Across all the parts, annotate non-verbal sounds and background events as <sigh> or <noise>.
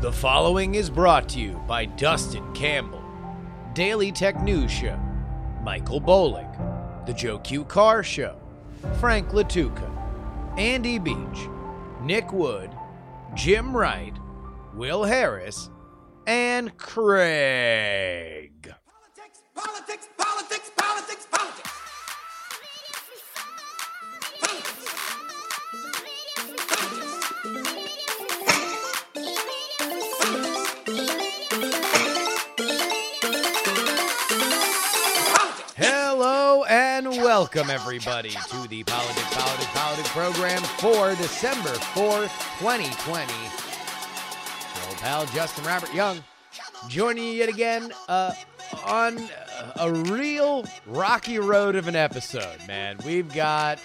The following is brought to you by Dustin Campbell, Daily Tech News Show, Michael Bolick, The Joe Q Car Show, Frank Latuca, Andy Beach, Nick Wood, Jim Wright, Will Harris, and Craig. Politics, politics, welcome everybody to the Politics, Politics, Politics program for December 4th, 2020. Your old pal Justin Robert Young joining you yet again uh, on a real rocky road of an episode, man. We've got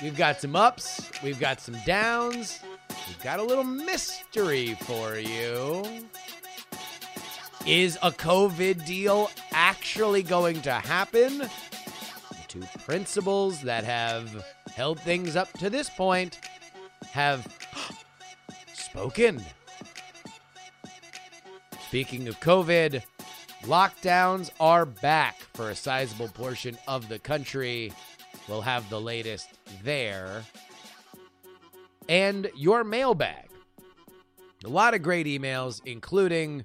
we've got some ups, we've got some downs, we've got a little mystery for you. Is a COVID deal actually going to happen? Two principals that have held things up to this point have <gasps> spoken. Speaking of COVID, lockdowns are back for a sizable portion of the country. We'll have the latest there. And your mailbag. A lot of great emails, including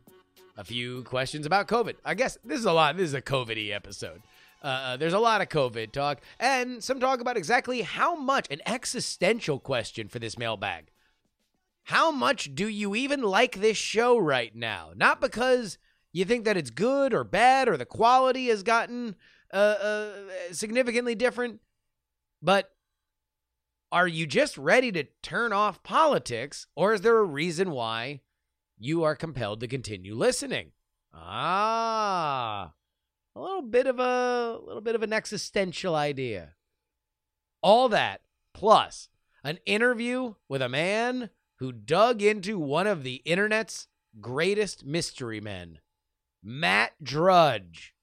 a few questions about COVID. I guess this is a lot. This is a COVID episode. Uh, there's a lot of COVID talk and some talk about exactly how much, an existential question for this mailbag. How much do you even like this show right now? Not because you think that it's good or bad or the quality has gotten uh, uh, significantly different, but are you just ready to turn off politics or is there a reason why you are compelled to continue listening. Ah, a little bit of a, a little bit of an existential idea. All that plus an interview with a man who dug into one of the internet's greatest mystery men, Matt Drudge,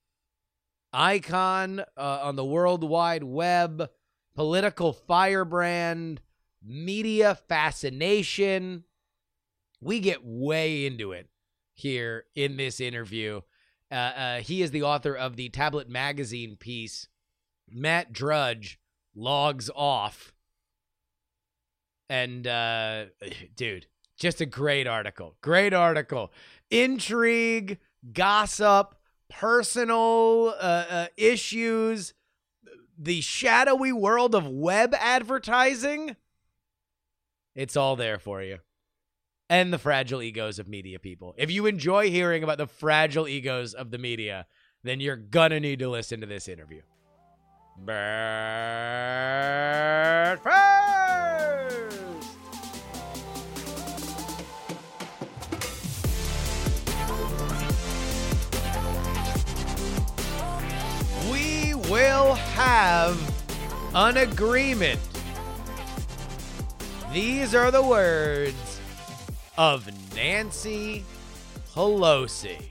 icon uh, on the World Wide Web, political firebrand, media fascination we get way into it here in this interview. Uh, uh, he is the author of the Tablet Magazine piece. Matt Drudge logs off. And, uh, <sighs> dude, just a great article. Great article. Intrigue, gossip, personal uh, uh, issues, the shadowy world of web advertising. It's all there for you and the fragile egos of media people. If you enjoy hearing about the fragile egos of the media, then you're gonna need to listen to this interview. But first, we will have an agreement. These are the words of Nancy Pelosi.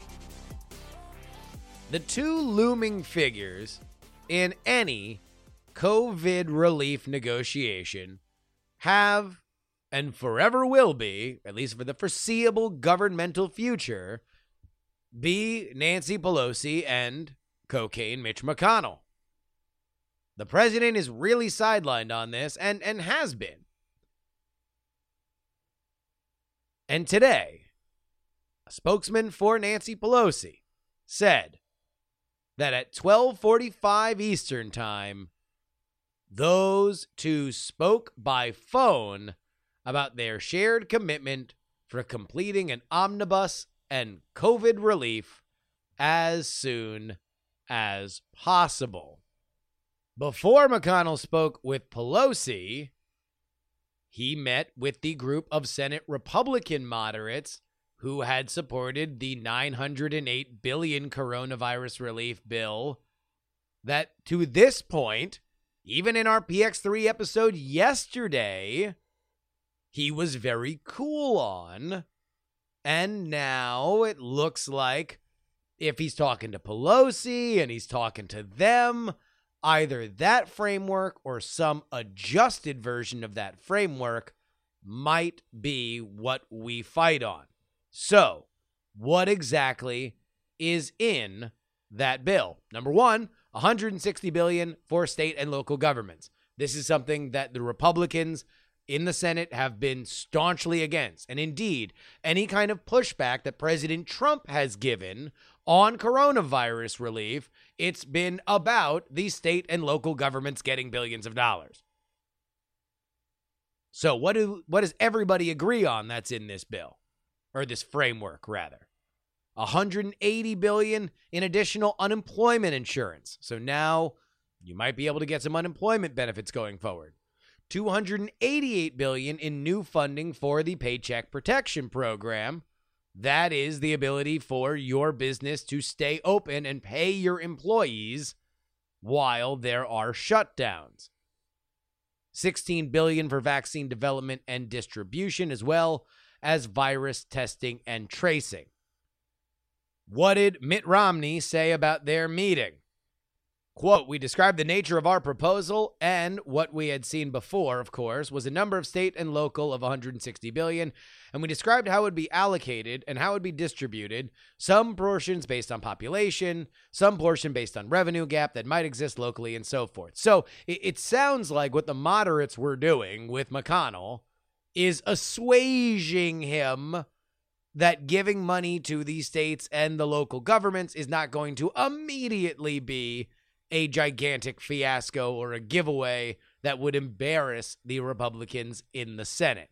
The two looming figures in any COVID relief negotiation have and forever will be, at least for the foreseeable governmental future, be Nancy Pelosi and cocaine Mitch McConnell. The president is really sidelined on this and, and has been. And today, a spokesman for Nancy Pelosi said that at 12:45 Eastern Time, those two spoke by phone about their shared commitment for completing an omnibus and COVID relief as soon as possible. Before McConnell spoke with Pelosi, he met with the group of Senate Republican moderates who had supported the 908 billion coronavirus relief bill that to this point, even in our PX3 episode yesterday, he was very cool on. And now it looks like if he's talking to Pelosi and he's talking to them, either that framework or some adjusted version of that framework might be what we fight on. So, what exactly is in that bill? Number 1, 160 billion for state and local governments. This is something that the Republicans in the Senate have been staunchly against. And indeed, any kind of pushback that President Trump has given on coronavirus relief, it's been about the state and local governments getting billions of dollars. So what do what does everybody agree on that's in this bill or this framework rather? 180 billion in additional unemployment insurance. So now you might be able to get some unemployment benefits going forward. 288 billion in new funding for the Paycheck Protection Program. That is the ability for your business to stay open and pay your employees while there are shutdowns. 16 billion for vaccine development and distribution as well as virus testing and tracing. What did Mitt Romney say about their meeting? Quote, we described the nature of our proposal and what we had seen before, of course, was a number of state and local of 160 billion, and we described how it would be allocated and how it would be distributed, some portions based on population, some portion based on revenue gap that might exist locally and so forth. So it, it sounds like what the moderates were doing with McConnell is assuaging him that giving money to the states and the local governments is not going to immediately be a gigantic fiasco or a giveaway that would embarrass the Republicans in the Senate.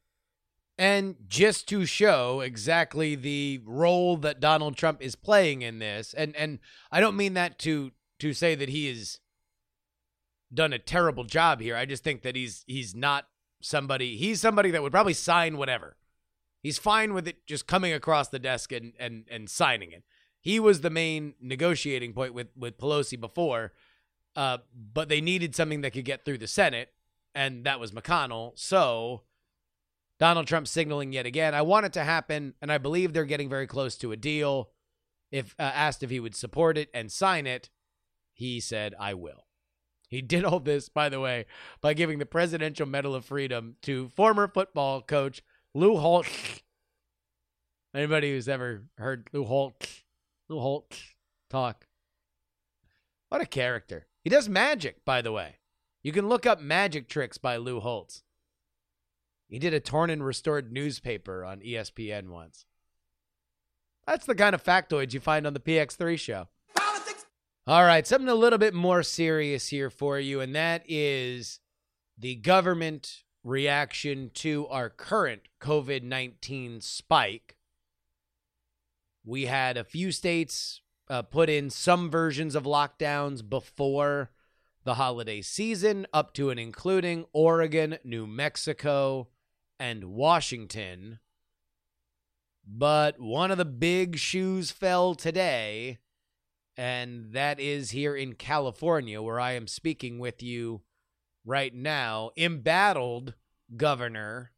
And just to show exactly the role that Donald Trump is playing in this, and and I don't mean that to to say that he has done a terrible job here. I just think that he's he's not somebody he's somebody that would probably sign whatever. He's fine with it just coming across the desk and and and signing it. He was the main negotiating point with with Pelosi before uh, but they needed something that could get through the Senate, and that was McConnell. So Donald Trump signaling yet again. I want it to happen, and I believe they're getting very close to a deal. If uh, asked if he would support it and sign it, he said, "I will." He did all this, by the way, by giving the Presidential Medal of Freedom to former football coach Lou Holtz. Anybody who's ever heard Lou Holtz, Lou Holtz talk, what a character! He does magic, by the way. You can look up magic tricks by Lou Holtz. He did a torn and restored newspaper on ESPN once. That's the kind of factoids you find on the PX3 show. Politics, All right, something a little bit more serious here for you, and that is the government reaction to our current COVID 19 spike. We had a few states uh, put in some versions of lockdowns before the holiday season, up to and including Oregon, New Mexico, and Washington. But one of the big shoes fell today, and that is here in California, where I am speaking with you right now. Embattled Governor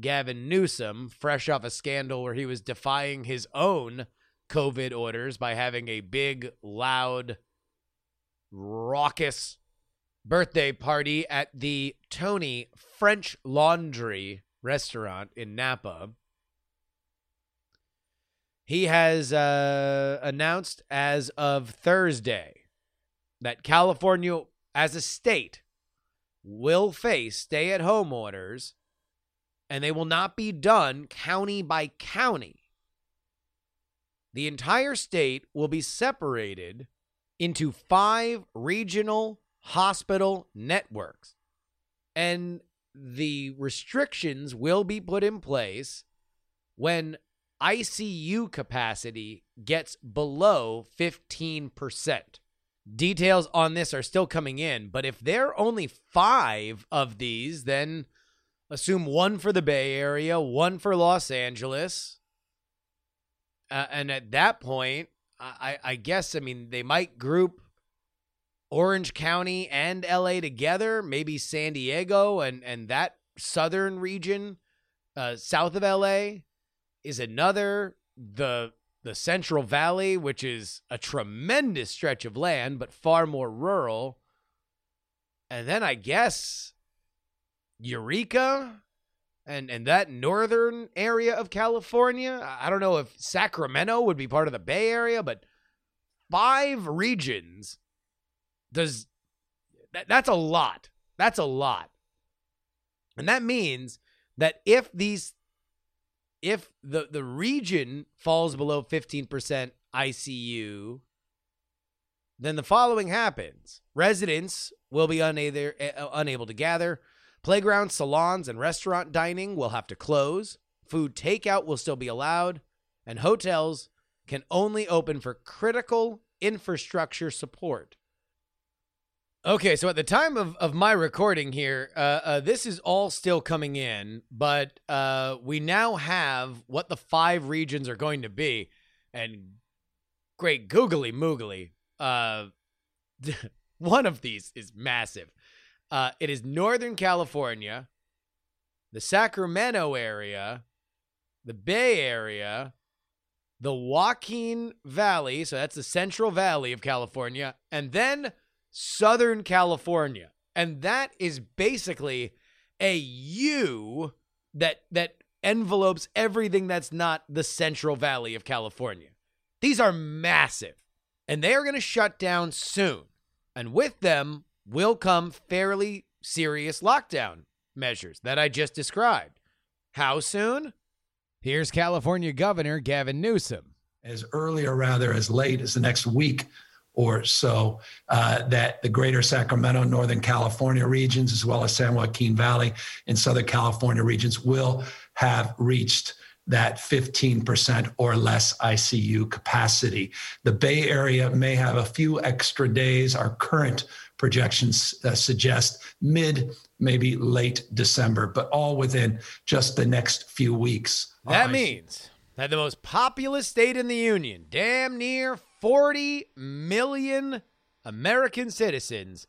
Gavin Newsom, fresh off a scandal where he was defying his own COVID orders by having a big, loud, raucous birthday party at the Tony French Laundry restaurant in Napa. He has uh, announced as of Thursday that California, as a state, will face stay at home orders and they will not be done county by county the entire state will be separated into five regional hospital networks. And the restrictions will be put in place when ICU capacity gets below 15%. Details on this are still coming in, but if there are only five of these, then assume one for the Bay Area, one for Los Angeles, uh, and at that point, I, I guess, I mean, they might group Orange County and LA together, maybe San Diego and, and that southern region uh, south of LA is another. The the Central Valley, which is a tremendous stretch of land, but far more rural. And then I guess Eureka and and that northern area of California. I don't know if Sacramento would be part of the Bay Area, but five regions does that, that's a lot. That's a lot. And that means that if these if the the region falls below 15% ICU, then the following happens. Residents will be unable, uh, unable to gather. Playgrounds, salons, and restaurant dining will have to close. Food takeout will still be allowed. And hotels can only open for critical infrastructure support. Okay, so at the time of, of my recording here, uh, uh, this is all still coming in, but uh, we now have what the five regions are going to be. And great googly moogly, uh, <laughs> one of these is massive. Uh, it is Northern California, the Sacramento area, the Bay Area, the Joaquin Valley, so that's the Central Valley of California, and then Southern California. And that is basically a U that that envelopes everything that's not the Central Valley of California. These are massive, and they are going to shut down soon. And with them will come fairly serious lockdown measures that I just described. How soon? Here's California Governor Gavin Newsom. as early or rather as late as the next week or so uh, that the greater Sacramento, Northern California regions, as well as San Joaquin Valley and Southern California regions, will have reached that 15% or less ICU capacity. The Bay Area may have a few extra days. Our current projections uh, suggest mid, maybe late December, but all within just the next few weeks. That Our means that the most populous state in the union, damn near 40 million American citizens,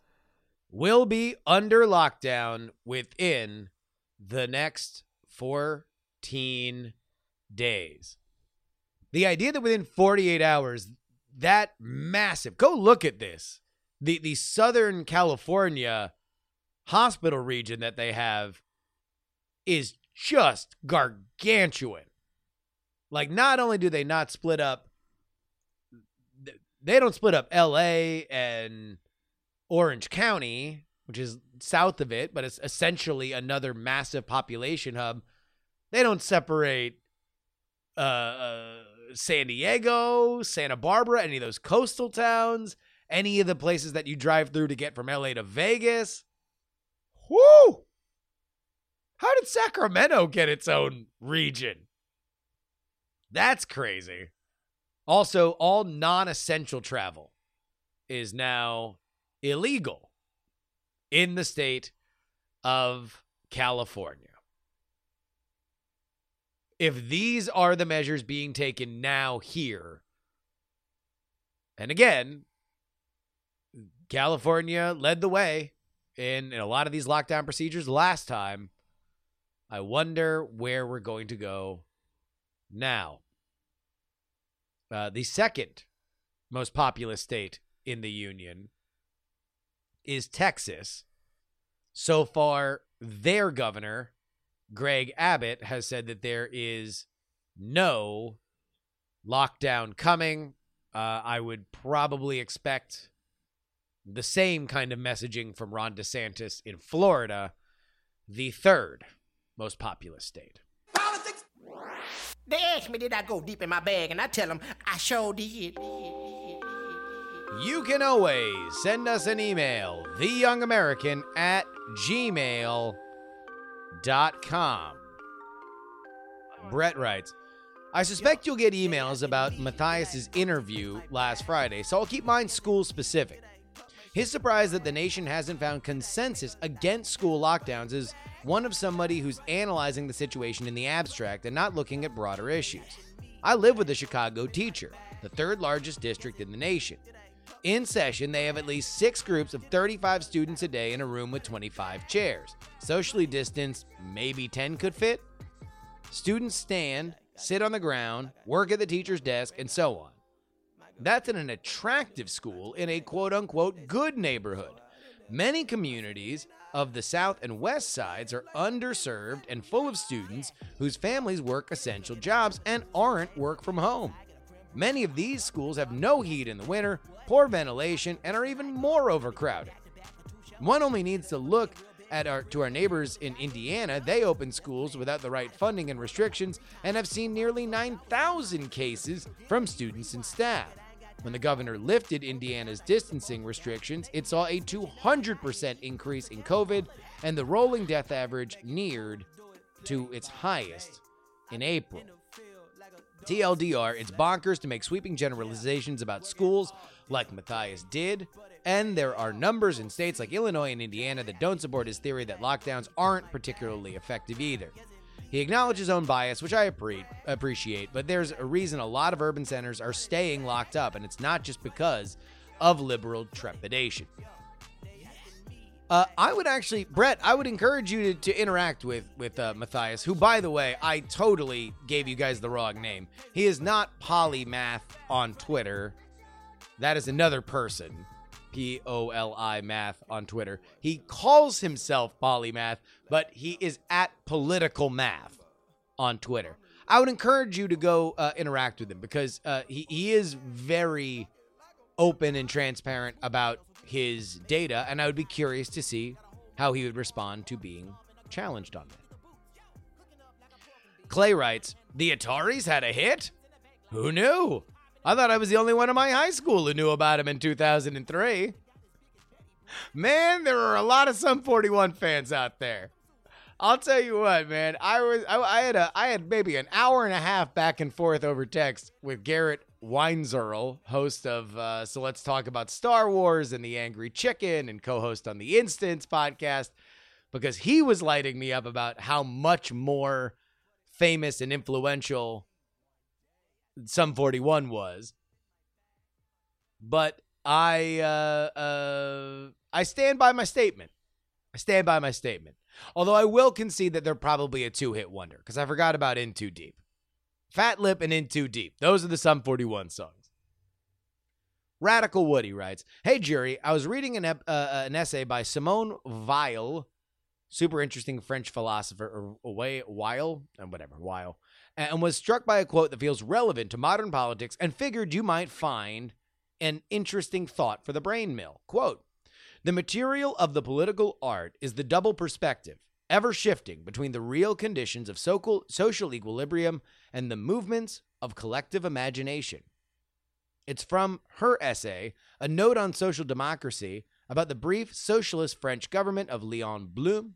will be under lockdown within the next 14 days. The idea that within 48 hours, that massive, go look at this. The, the Southern California hospital region that they have is just gargantuan. Like, not only do they not split up, they don't split up LA and Orange County, which is south of it, but it's essentially another massive population hub. They don't separate uh, uh, San Diego, Santa Barbara, any of those coastal towns, any of the places that you drive through to get from LA to Vegas. Whoo! How did Sacramento get its own region? That's crazy. Also, all non essential travel is now illegal in the state of California. If these are the measures being taken now here, and again, California led the way in, in a lot of these lockdown procedures last time. I wonder where we're going to go now. Uh, the second most populous state in the union is Texas. So far, their governor, Greg Abbott, has said that there is no lockdown coming. Uh, I would probably expect the same kind of messaging from Ron DeSantis in Florida, the third most populous state. Politics, They ask me, did I go deep in my bag? And I tell them, I sure did. You can always send us an email, theyoungamerican at gmail.com. Brett writes, I suspect you'll get emails about Matthias's interview last Friday, so I'll keep mine school specific. His surprise that the nation hasn't found consensus against school lockdowns is one of somebody who's analyzing the situation in the abstract and not looking at broader issues. I live with a Chicago teacher, the third largest district in the nation. In session, they have at least six groups of 35 students a day in a room with 25 chairs. Socially distanced, maybe 10 could fit. Students stand, sit on the ground, work at the teacher's desk, and so on. That's in an attractive school in a quote unquote good neighborhood. Many communities of the South and West sides are underserved and full of students whose families work essential jobs and aren't work from home. Many of these schools have no heat in the winter, poor ventilation, and are even more overcrowded. One only needs to look at our to our neighbors in Indiana. They opened schools without the right funding and restrictions and have seen nearly 9,000 cases from students and staff. When the governor lifted Indiana's distancing restrictions, it saw a 200% increase in COVID, and the rolling death average neared to its highest in April. TLDR, it's bonkers to make sweeping generalizations about schools like Matthias did, and there are numbers in states like Illinois and Indiana that don't support his theory that lockdowns aren't particularly effective either. He acknowledged his own bias, which I appre- appreciate, but there's a reason a lot of urban centers are staying locked up, and it's not just because of liberal trepidation. Uh, I would actually, Brett, I would encourage you to, to interact with with uh, Matthias, who, by the way, I totally gave you guys the wrong name. He is not Polymath on Twitter. That is another person. P O L I math on Twitter. He calls himself Polymath, but he is at political math on Twitter. I would encourage you to go uh, interact with him because uh, he, he is very open and transparent about his data, and I would be curious to see how he would respond to being challenged on that. Clay writes The Ataris had a hit? Who knew? I thought I was the only one in my high school who knew about him in 2003. Man, there are a lot of Sum 41 fans out there. I'll tell you what, man. I was I, I, had a I had maybe an hour and a half back and forth over text with Garrett Weinzierl, host of uh, So Let's Talk About Star Wars and the Angry Chicken, and co-host on the Instance podcast, because he was lighting me up about how much more famous and influential Sum 41 was. But I uh, uh, I stand by my statement. I stand by my statement. Although I will concede that they're probably a two hit wonder because I forgot about In Too Deep. Fat Lip and In Too Deep. Those are the Sum 41 songs. Radical Woody writes Hey, Jerry, I was reading an, ep- uh, an essay by Simone Weil, super interesting French philosopher, or away, Weil, and whatever, Weil, and was struck by a quote that feels relevant to modern politics and figured you might find an interesting thought for the brain mill. Quote The material of the political art is the double perspective, ever shifting between the real conditions of social, equilibrium and the movements of collective imagination. It's from her essay, A Note on Social Democracy, about the brief socialist French government of Leon Blum,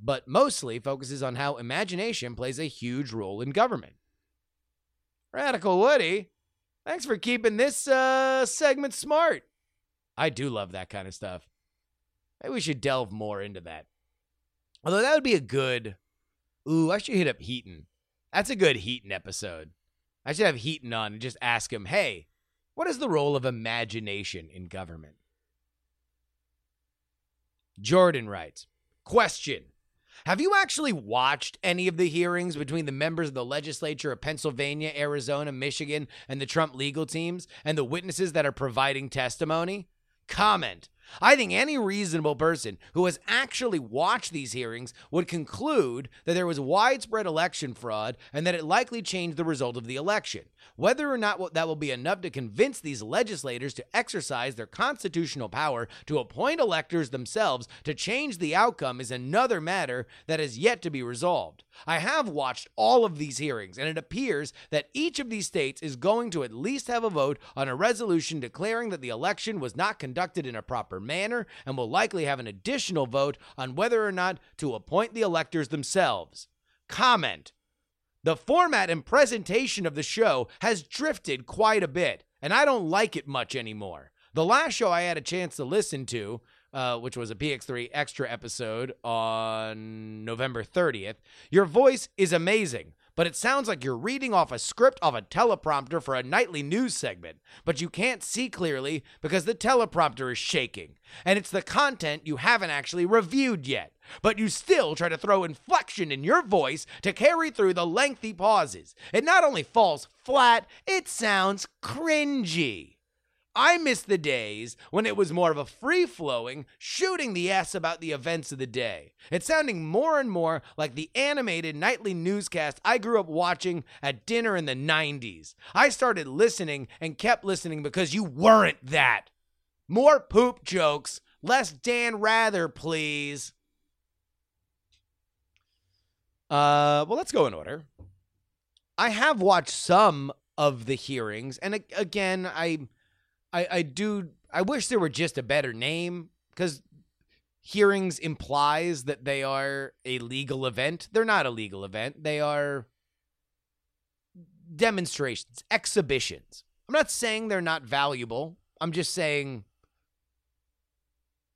but mostly focuses on how imagination plays a huge role in government. Radical Woody, thanks for keeping this uh, segment smart. I do love that kind of stuff. Maybe we should delve more into that. Although that would be a good. Ooh, I should hit up Heaton. That's a good Heaton episode. I should have Heaton on and just ask him, hey, what is the role of imagination in government? Jordan writes Question Have you actually watched any of the hearings between the members of the legislature of Pennsylvania, Arizona, Michigan, and the Trump legal teams and the witnesses that are providing testimony? Comment. I think any reasonable person who has actually watched these hearings would conclude that there was widespread election fraud and that it likely changed the result of the election. Whether or not that will be enough to convince these legislators to exercise their constitutional power to appoint electors themselves to change the outcome is another matter that is yet to be resolved. I have watched all of these hearings, and it appears that each of these states is going to at least have a vote on a resolution declaring that the election was not conducted in a proper manner and will likely have an additional vote on whether or not to appoint the electors themselves. Comment The format and presentation of the show has drifted quite a bit, and I don't like it much anymore. The last show I had a chance to listen to, uh, which was a PX3 extra episode on November 30th, your voice is amazing but it sounds like you're reading off a script off a teleprompter for a nightly news segment, but you can't see clearly because the teleprompter is shaking. And it's the content you haven't actually reviewed yet. But you still try to throw inflection in your voice to carry through the lengthy pauses. It not only falls flat, it sounds cringy. I miss the days when it was more of a free flowing, shooting the S about the events of the day. It's sounding more and more like the animated nightly newscast I grew up watching at dinner in the 90s. I started listening and kept listening because you weren't that. More poop jokes, less Dan Rather, please. Uh, well, let's go in order. I have watched some of the hearings, and again, I, I, I do. I wish there were just a better name because hearings implies that they are a legal event. They're not a legal event. They are demonstrations, exhibitions. I'm not saying they're not valuable. I'm just saying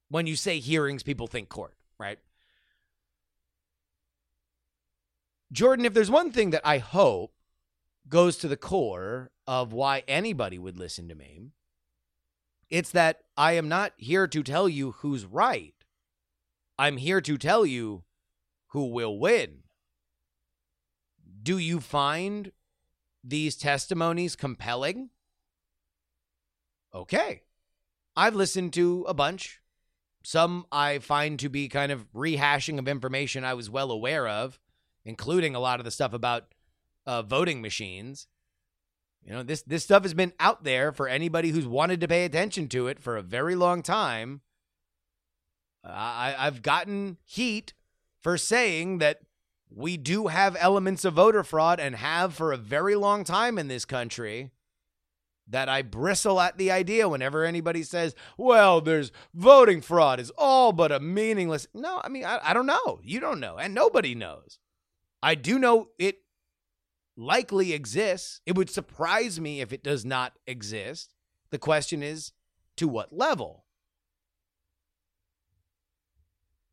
when you say hearings, people think court, right? Jordan, if there's one thing that I hope goes to the core of why anybody would listen to me, it's that I am not here to tell you who's right. I'm here to tell you who will win. Do you find these testimonies compelling? Okay. I've listened to a bunch. Some I find to be kind of rehashing of information I was well aware of, including a lot of the stuff about uh, voting machines. You know, this this stuff has been out there for anybody who's wanted to pay attention to it for a very long time. I, I've gotten heat for saying that we do have elements of voter fraud and have for a very long time in this country. That I bristle at the idea whenever anybody says, well, there's voting fraud is all but a meaningless. No, I mean, I, I don't know. You don't know, and nobody knows. I do know it likely exists. It would surprise me if it does not exist. The question is to what level?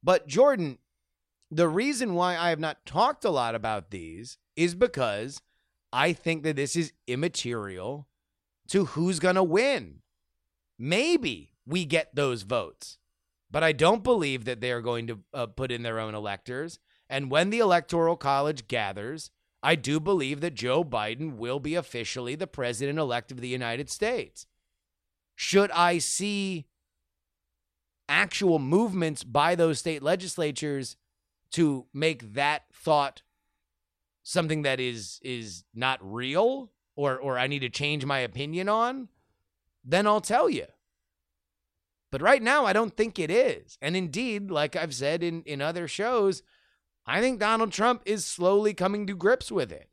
But Jordan, the reason why I have not talked a lot about these is because I think that this is immaterial to who's going to win. Maybe we get those votes, but I don't believe that they are going to uh, put in their own electors. And when the Electoral College gathers, I do believe that Joe Biden will be officially the president elect of the United States. Should I see actual movements by those state legislatures to make that thought something that is is not real or or I need to change my opinion on, then I'll tell you. But right now I don't think it is. And indeed, like I've said in in other shows, I think Donald Trump is slowly coming to grips with it.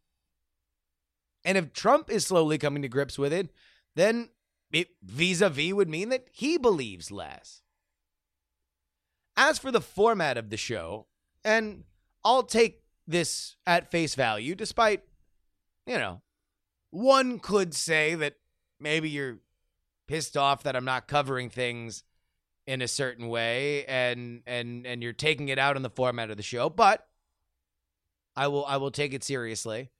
And if Trump is slowly coming to grips with it, then it vis a vis would mean that he believes less. As for the format of the show, and I'll take this at face value, despite, you know, one could say that maybe you're pissed off that I'm not covering things in a certain way and and and you're taking it out on the format of the show, but I will I will take it seriously.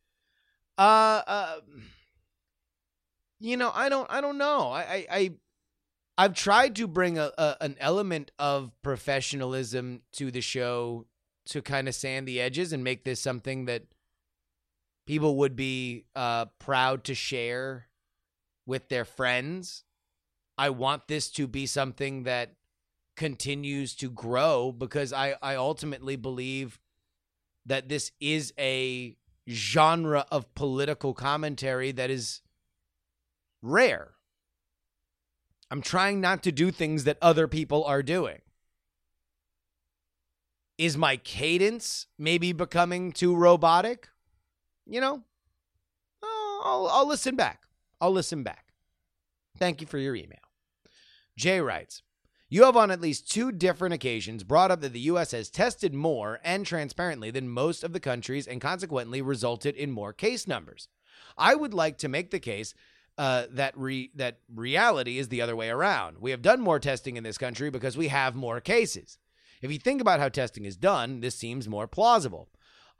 Uh uh you know, I don't I don't know. I I, I I've tried to bring a, a an element of professionalism to the show to kind of sand the edges and make this something that people would be uh, proud to share with their friends. I want this to be something that continues to grow because I, I ultimately believe that this is a genre of political commentary that is rare. I'm trying not to do things that other people are doing. Is my cadence maybe becoming too robotic? You know, I'll, I'll listen back. I'll listen back. Thank you for your email. Jay writes, you have on at least two different occasions brought up that the U.S. has tested more and transparently than most of the countries and consequently resulted in more case numbers. I would like to make the case uh, that re- that reality is the other way around. We have done more testing in this country because we have more cases. If you think about how testing is done, this seems more plausible.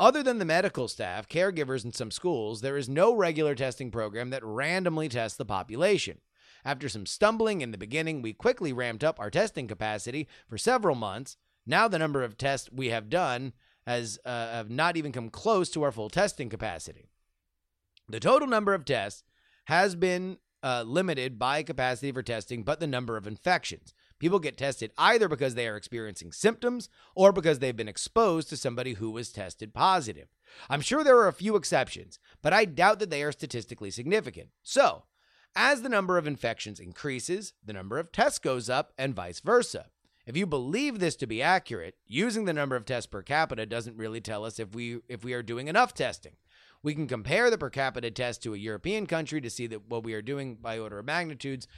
Other than the medical staff, caregivers, and some schools, there is no regular testing program that randomly tests the population. After some stumbling in the beginning, we quickly ramped up our testing capacity for several months. Now, the number of tests we have done has uh, have not even come close to our full testing capacity. The total number of tests has been uh, limited by capacity for testing, but the number of infections. People get tested either because they are experiencing symptoms or because they've been exposed to somebody who was tested positive. I'm sure there are a few exceptions, but I doubt that they are statistically significant. So, as the number of infections increases, the number of tests goes up, and vice versa. If you believe this to be accurate, using the number of tests per capita doesn't really tell us if we if we are doing enough testing. We can compare the per capita test to a European country to see that what we are doing by order of magnitudes,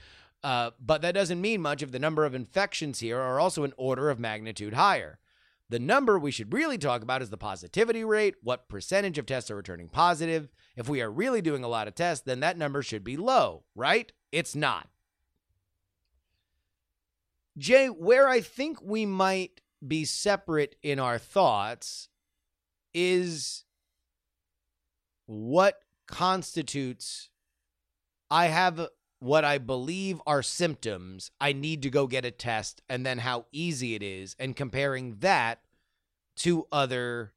uh, but that doesn't mean much if the number of infections here are also an order of magnitude higher. The number we should really talk about is the positivity rate, what percentage of tests are returning positive. If we are really doing a lot of tests, then that number should be low, right? It's not. Jay, where I think we might be separate in our thoughts is what constitutes I have what I believe are symptoms. I need to go get a test, and then how easy it is, and comparing that to other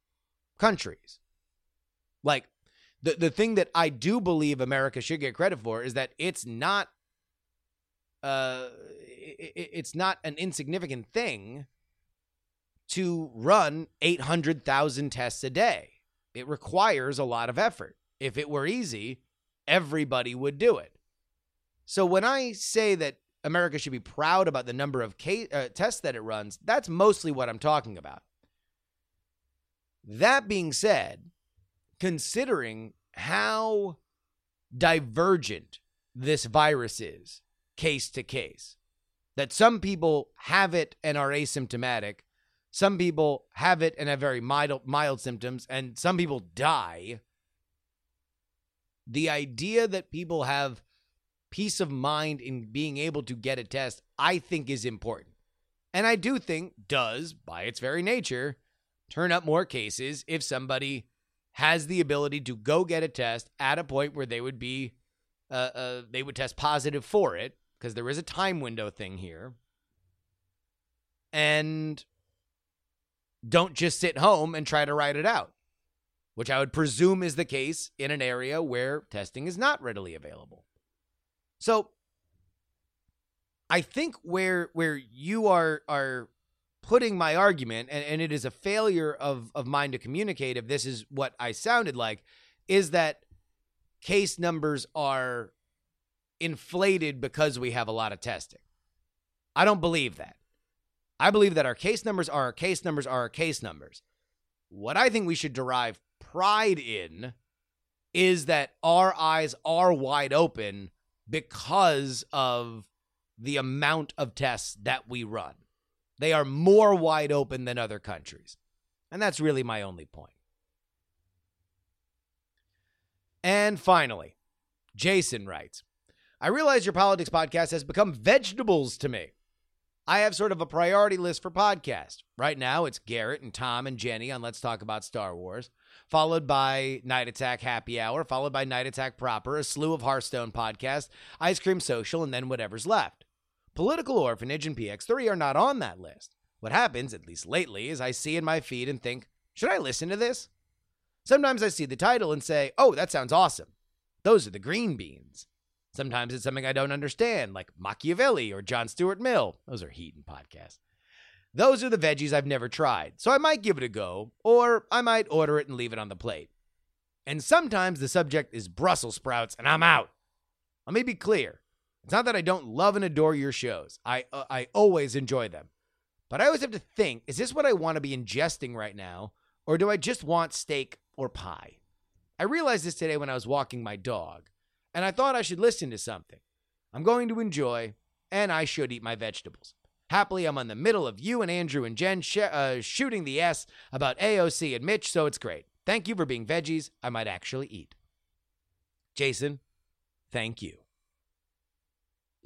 countries. Like the the thing that I do believe America should get credit for is that it's not uh it, it's not an insignificant thing to run 800,000 tests a day. It requires a lot of effort. If it were easy, everybody would do it. So when I say that America should be proud about the number of case, uh, tests that it runs, that's mostly what I'm talking about. That being said, considering how divergent this virus is case to case, that some people have it and are asymptomatic, some people have it and have very mild, mild symptoms, and some people die. The idea that people have peace of mind in being able to get a test, I think is important. And I do think does, by its very nature, turn up more cases if somebody has the ability to go get a test at a point where they would be uh, uh, they would test positive for it because there is a time window thing here. And don't just sit home and try to write it out, which I would presume is the case in an area where testing is not readily available. So I think where where you are are putting my argument, and, and it is a failure of of mine to communicate if this is what I sounded like, is that case numbers are inflated because we have a lot of testing. I don't believe that. I believe that our case numbers are our case numbers are our case numbers. What I think we should derive pride in is that our eyes are wide open because of the amount of tests that we run. They are more wide open than other countries. And that's really my only point. And finally, Jason writes I realize your politics podcast has become vegetables to me. I have sort of a priority list for podcasts. Right now, it's Garrett and Tom and Jenny on Let's Talk About Star Wars, followed by Night Attack Happy Hour, followed by Night Attack Proper, a slew of Hearthstone podcasts, Ice Cream Social, and then whatever's left. Political Orphanage and PX3 are not on that list. What happens, at least lately, is I see in my feed and think, should I listen to this? Sometimes I see the title and say, oh, that sounds awesome. Those are the green beans. Sometimes it's something I don't understand, like Machiavelli or John Stuart Mill. Those are Heaton podcasts. Those are the veggies I've never tried, so I might give it a go, or I might order it and leave it on the plate. And sometimes the subject is Brussels sprouts, and I'm out. Let me be clear. It's not that I don't love and adore your shows. I uh, I always enjoy them. But I always have to think, is this what I want to be ingesting right now, or do I just want steak or pie? I realized this today when I was walking my dog and I thought I should listen to something. I'm going to enjoy, and I should eat my vegetables. Happily, I'm on the middle of you and Andrew and Jen sh- uh, shooting the S about AOC and Mitch, so it's great. Thank you for being veggies I might actually eat. Jason, thank you.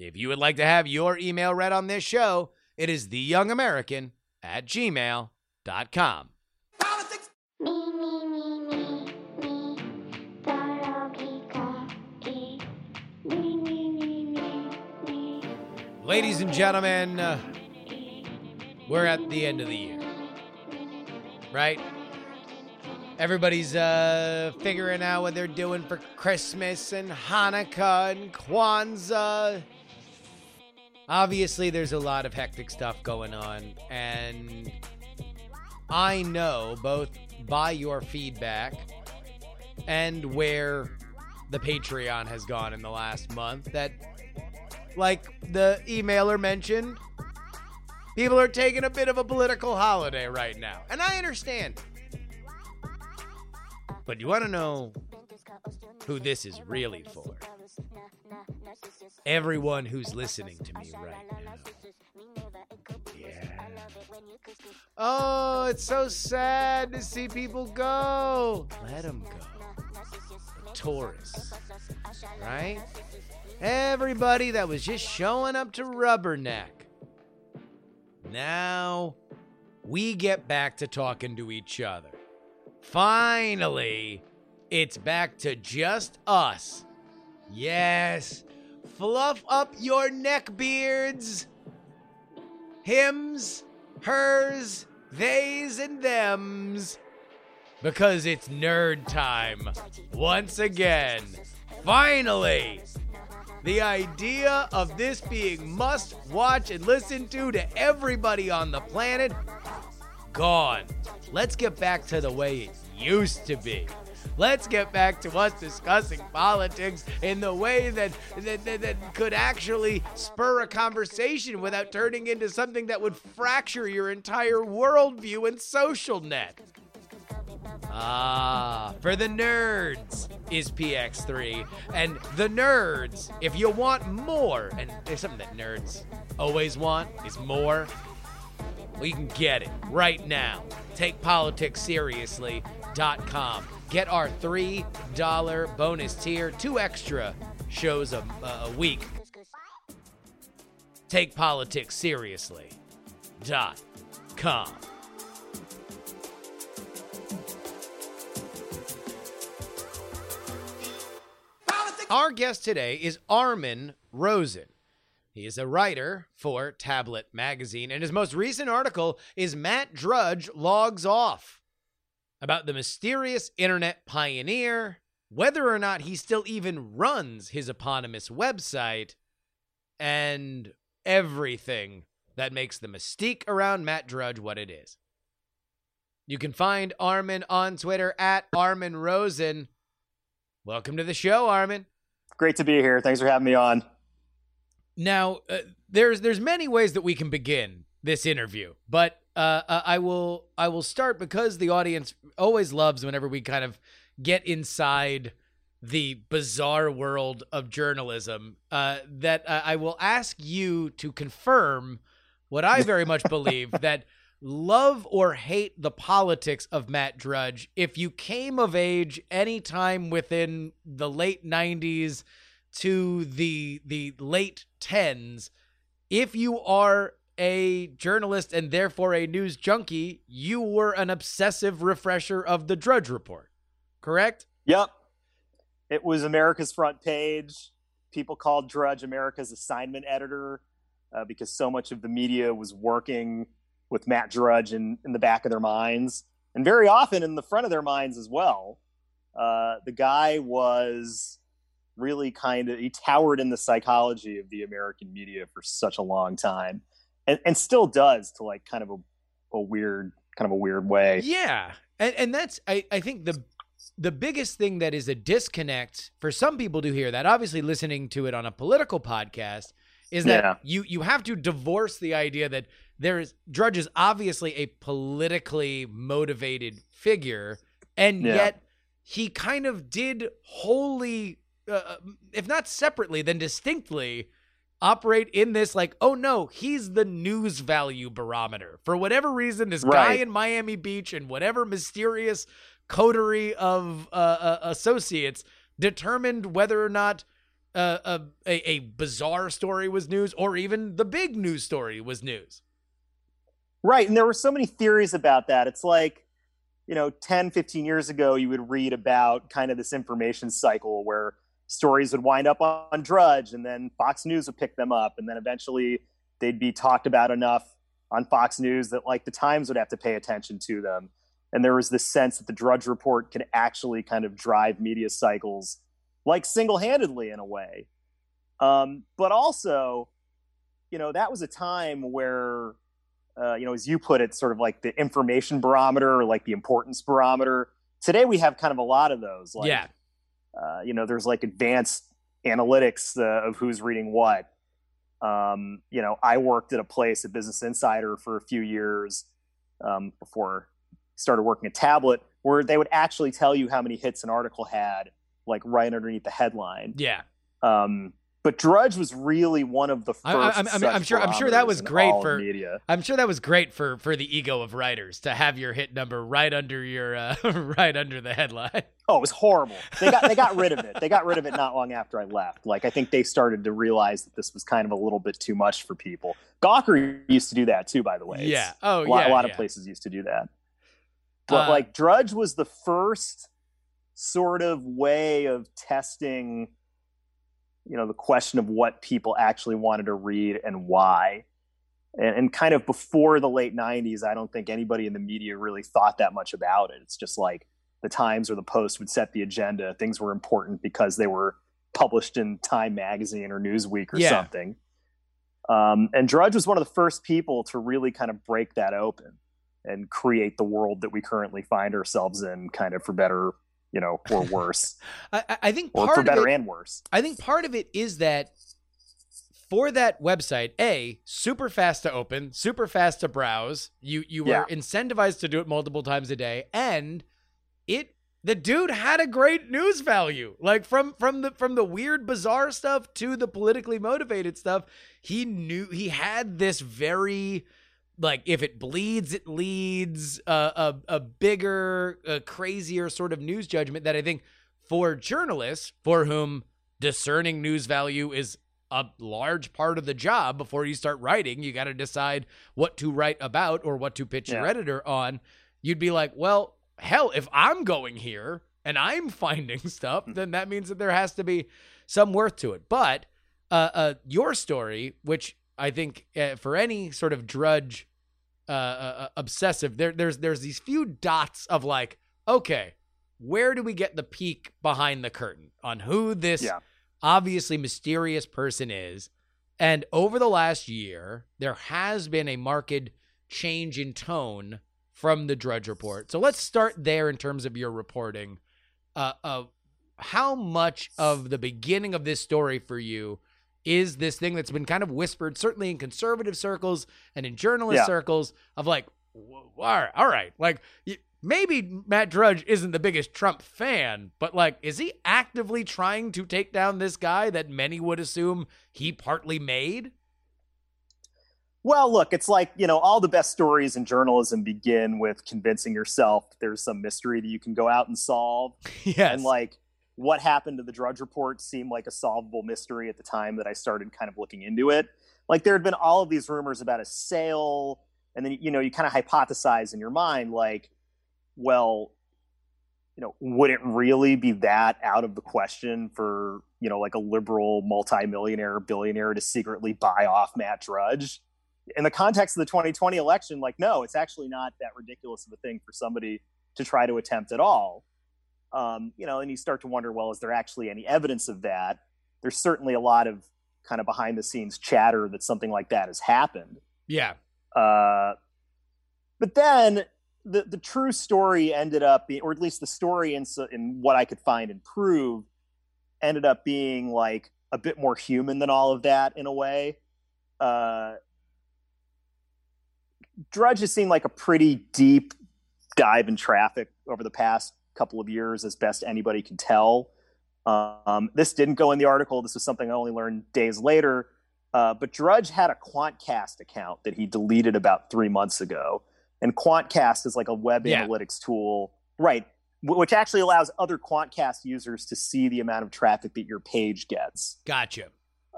If you would like to have your email read on this show, it is theyoungamerican at gmail.com. Politics, Me, me, me, me, me. Me, me, me, me, me, Ladies and gentlemen, uh, we're at the end of the year. Right? Everybody's uh, figuring out what they're doing for Christmas and Hanukkah and Kwanzaa. Obviously, there's a lot of hectic stuff going on, and I know both by your feedback and where the Patreon has gone in the last month that, like the emailer mentioned, people are taking a bit of a political holiday right now. And I understand. But you want to know who this is really for? Everyone who's listening to me right now. Yeah. Oh, it's so sad to see people go. Let them go. The. Right? Everybody that was just showing up to Rubberneck. Now we get back to talking to each other. Finally, it's back to just us. Yes, fluff up your neck beards. Hims, hers, theys, and thems. Because it's nerd time. Once again. Finally. The idea of this being must watch and listen to to everybody on the planet gone. Let's get back to the way it used to be. Let's get back to us discussing politics in the way that that, that, that could actually spur a conversation without turning into something that would fracture your entire worldview and social net. Ah, for the nerds is PX3. And the nerds, if you want more, and there's something that nerds always want, is more. You can get it right now. TakePoliticsSeriously.com. Get our $3 bonus tier, two extra shows a, a week. Take Politics. seriously. Dot com. Our guest today is Armin Rosen. He is a writer for Tablet Magazine, and his most recent article is Matt Drudge Logs Off about the mysterious internet pioneer, whether or not he still even runs his eponymous website, and everything that makes the mystique around Matt Drudge what it is. You can find Armin on Twitter at Armin Rosen. Welcome to the show, Armin. Great to be here. Thanks for having me on. Now, uh, there's there's many ways that we can begin this interview, but uh, uh, I will I will start because the audience always loves whenever we kind of get inside the bizarre world of journalism. Uh, that uh, I will ask you to confirm what I very much believe <laughs> that love or hate the politics of Matt Drudge. If you came of age anytime within the late '90s to the the late tens, if you are a journalist and therefore a news junkie, you were an obsessive refresher of the Drudge Report. Correct? Yep. It was America's front page. People called Drudge America's assignment editor uh, because so much of the media was working with Matt Drudge in, in the back of their minds, and very often in the front of their minds as well. Uh, the guy was really kind of, he towered in the psychology of the American media for such a long time and, and still does to like kind of a, a weird, kind of a weird way. Yeah. And and that's I, I think the the biggest thing that is a disconnect for some people to hear that, obviously listening to it on a political podcast, is that Yeah. you you have to divorce the idea that there is Drudge is obviously a politically motivated figure, and Yeah. yet he kind of did wholly, uh, if not separately, then distinctly operate in this like, oh no, he's the news value barometer. For whatever reason, this guy in Miami Beach and whatever mysterious coterie of uh, uh, associates determined whether or not uh, a, a a bizarre story was news or even the big news story was news. Right. And there were so many theories about that. It's like, you know, 10, 15 years ago, you would read about kind of this information cycle where stories would wind up on Drudge and then Fox News would pick them up. And then eventually they'd be talked about enough on Fox News that like the Times would have to pay attention to them. and there was this sense that the Drudge Report could actually kind of drive media cycles, like single-handedly in a way. Um, but also, you know, that was a time where, uh, you know, as you put it, sort of like the information barometer or like the importance barometer. Today we have kind of a lot of those. Like, yeah. Uh, you know, there's like advanced analytics uh, of who's reading what. Um, you know, I worked at a place at Business Insider for a few years um, before I started working at Tablet, where they would actually tell you how many hits an article had, like right underneath the headline. Yeah. Um, but Drudge was really one of the first. I- I- I'm- I'm- such I'm sure- I'm sure that was great for- media. I'm sure that was great for for the ego of writers to have your hit number right under your uh, <laughs> right under the headline. Oh, it was horrible. They got they got rid of it. They got rid of it not long after I left. Like I think they started to realize that this was kind of a little bit too much for people. Gawker used to do that too, by the way. It's- Yeah. Oh a lot, yeah. a lot yeah. of places used to do that. But Uh, like Drudge was the first sort of way of testing, you know, the question of what people actually wanted to read and why. And, and kind of before the late 90s, I don't think anybody in the media really thought that much about it. It's just like the Times or the Post would set the agenda. Things were important because they were published in Time Magazine or Newsweek or Yeah. something. Um, and Drudge was one of the first people to really kind of break that open and create the world that we currently find ourselves in, kind of for better, you know, or <laughs> worse, I, I- think or part for better it, and worse. I think part of it is that for that website, a super fast to open, super fast to browse. You you were Yeah. incentivized to do it multiple times a day, and it the dude had a great news value. Like from from the from the weird bizarre stuff to the politically motivated stuff, he knew he had this very like if it bleeds it leads uh, a a bigger a crazier sort of news judgment that I think for journalists for whom discerning news value is a large part of the job before you start writing you got to decide what to write about or what to pitch your editor on you'd be like well hell if i'm going here and i'm <laughs> finding stuff then that means that there has to be some worth to it. But uh, uh, your story which i think uh, for any sort of drudge uh, uh, obsessive. There there's there's these few dots of like okay where do we get the peek behind the curtain on who this Yeah. obviously mysterious person is? And over the last year there has been a marked change in tone from the drudge report. So let's start there in terms of your reporting. Uh, uh how much of the beginning of this story for you is this thing that's been kind of whispered, certainly in conservative circles and in journalist Yeah. circles, of like, all right, all right, like maybe Matt Drudge isn't the biggest Trump fan, but like, is he actively trying to take down this guy that many would assume he partly made? Well, look, it's like, you know, all the best stories in journalism begin with convincing yourself that there's some mystery that you can go out and solve. <laughs> yes. And like what happened to the Drudge Report seemed like a solvable mystery at the time that I started kind of looking into it. Like there had been all of these rumors about a sale, and then you know you kind of hypothesize in your mind, like, well, you know, would it really be that out of the question for you know like a liberal multimillionaire billionaire to secretly buy off Matt Drudge? In the context of the 2020 election, like, no, it's actually not that ridiculous of a thing for somebody to try to attempt at all um, you know, and you start to wonder, well, is there actually any evidence of that? There's certainly a lot of kind of behind the scenes chatter that something like that has happened. yeah. Uh, but then the the true story ended up being, or at least the story in, in what I could find and prove, ended up being like a bit more human than all of that in a way. Uh, Drudge has seemed like a pretty deep dive in traffic over the past couple of years, as best anybody can tell. Um, this didn't go in the article. This was something I only learned days later. Uh, but Drudge had a Quantcast account that he deleted about three months ago. And Quantcast is like a web Yeah. analytics tool, right? Which actually allows other Quantcast users to see the amount of traffic that your page gets. Gotcha.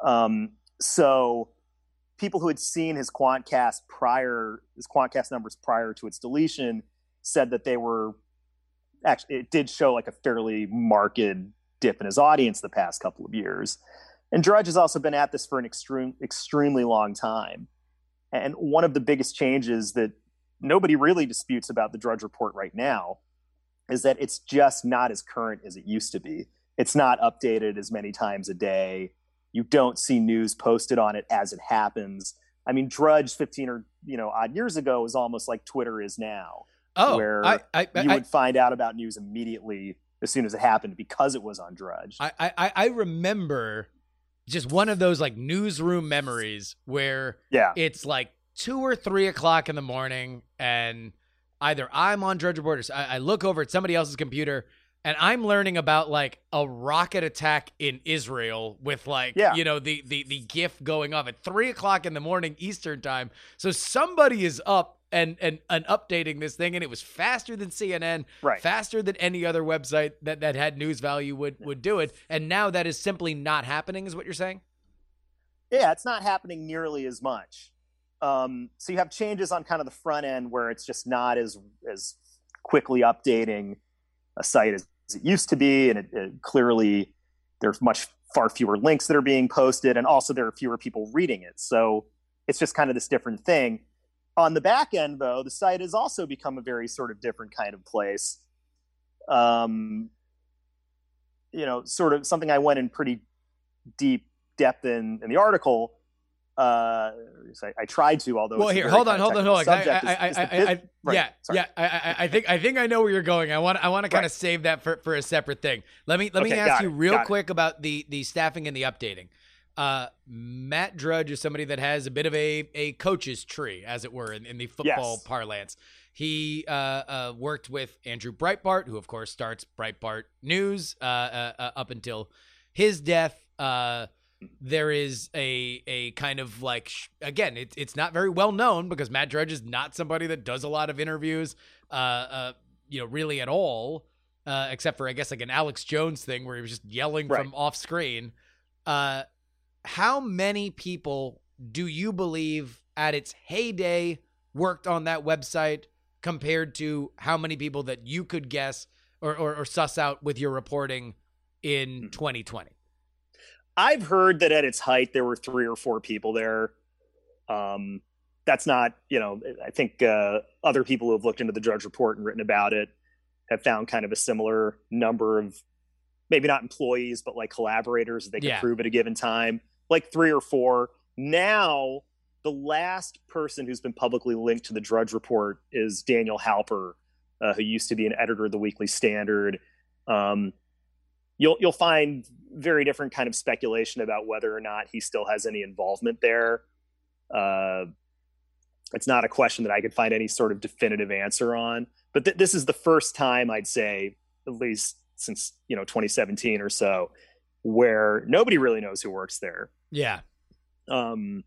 Um, so people who had seen his Quantcast prior, his Quantcast numbers prior to its deletion, said that they were actually it did show like a fairly marked dip in his audience the past couple of years. And Drudge has also been at this for an extreme, extremely long time. And one of the biggest changes that nobody really disputes about the Drudge Report right now is that it's just not as current as it used to be. It's not updated as many times a day. You don't see news posted on it as it happens. I mean, Drudge 15 or you know odd years ago was almost like Twitter is now, Oh, where I, I, I, you would find out about news immediately as soon as it happened because it was on Drudge. I, I, I remember just one of those like newsroom memories where yeah, it's like two or three o'clock in the morning, and either I'm on Drudge Report or I, I look over at somebody else's computer and I'm learning about like a rocket attack in Israel with like Yeah. you know the the the GIF going off at three o'clock in the morning Eastern time. So somebody is up and and and updating this thing, and it was faster than CNN, Right. faster than any other website that that had news value would would do it. And now that is simply not happening, is what you're saying? yeah, it's not happening nearly as much. Um, so you have changes on kind of the front end where it's just not as as quickly updating a site as, it used to be, and it, it clearly there's much far fewer links that are being posted, and also there are fewer people reading it. So it's just kind of this different thing. On the back end, though, the site has also become a very sort of different kind of place. Um, you know, sort of something I went in pretty deep depth in in the article. Uh, so I, I tried to, although Well, here, hold on, hold on, hold on. I, I, is- is bus- right, yeah, sorry. yeah. I, I, I think, I think I know where you're going. I want, I want to kind of Right. save that for, for a separate thing. Let me, let me ask you real got it. quick about the, the staffing and the updating. Uh, Matt Drudge is somebody that has a bit of a, a coach's tree, as it were, in, in the football Yes. parlance. He uh, uh, worked with Andrew Breitbart, who of course starts Breitbart News uh, uh, uh, up until his death. Uh, there is a a kind of like sh- again, it's it's not very well known because Matt Drudge is not somebody that does a lot of interviews, uh, uh, you know, really at all, uh, except for I guess like an Alex Jones thing where he was just yelling Right. from off screen. Uh, how many people do you believe at its heyday worked on that website compared to how many people that you could guess or, or, or suss out with your reporting in 2020? I've heard that at its height there were three or four people there. Um, that's not, you know, I think uh, other people who have looked into the Drudge Report and written about it have found kind of a similar number of maybe not employees, but like collaborators that they can Yeah. prove at a given time, like three or four. Now, the last person who's been publicly linked to the Drudge Report is Daniel Halper, uh, who used to be an editor of the Weekly Standard. Um, you'll you'll find very different kind of speculation about whether or not he still has any involvement there. Uh, it's not a question that I could find any sort of definitive answer on. But th- this is the first time I'd say, at least since you know 2017 or so, where nobody really knows who works there. Yeah. Um,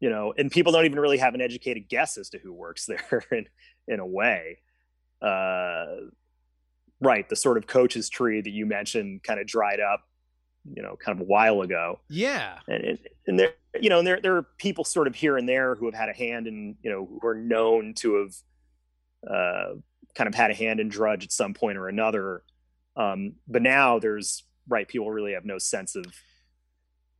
you know, and people don't even really have an educated guess as to who works <laughs> there in in a way. Uh, right, the sort of coaches tree that you mentioned kind of dried up, you know, kind of a while ago Yeah. and and, and there you know and there there are people sort of here and there who have had a hand in you know who are known to have uh, kind of had a hand in Drudge at some point or another. Um, but now there's right people really have no sense of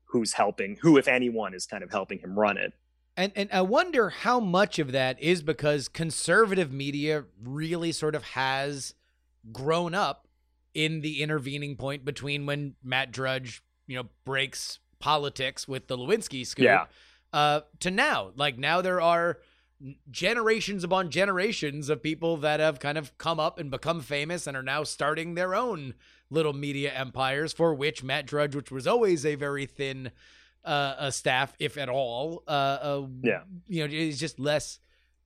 who's helping who if anyone is kind of helping him run it. And and I wonder how much of that is because conservative media really sort of has grown up in the intervening point between when Matt Drudge, you know, breaks politics with the Lewinsky scoop Yeah. uh, to now. Like now there are generations upon generations of people that have kind of come up and become famous and are now starting their own little media empires for which Matt Drudge, which was always a very thin uh, a staff, if at all, uh, uh, Yeah. you know, is just less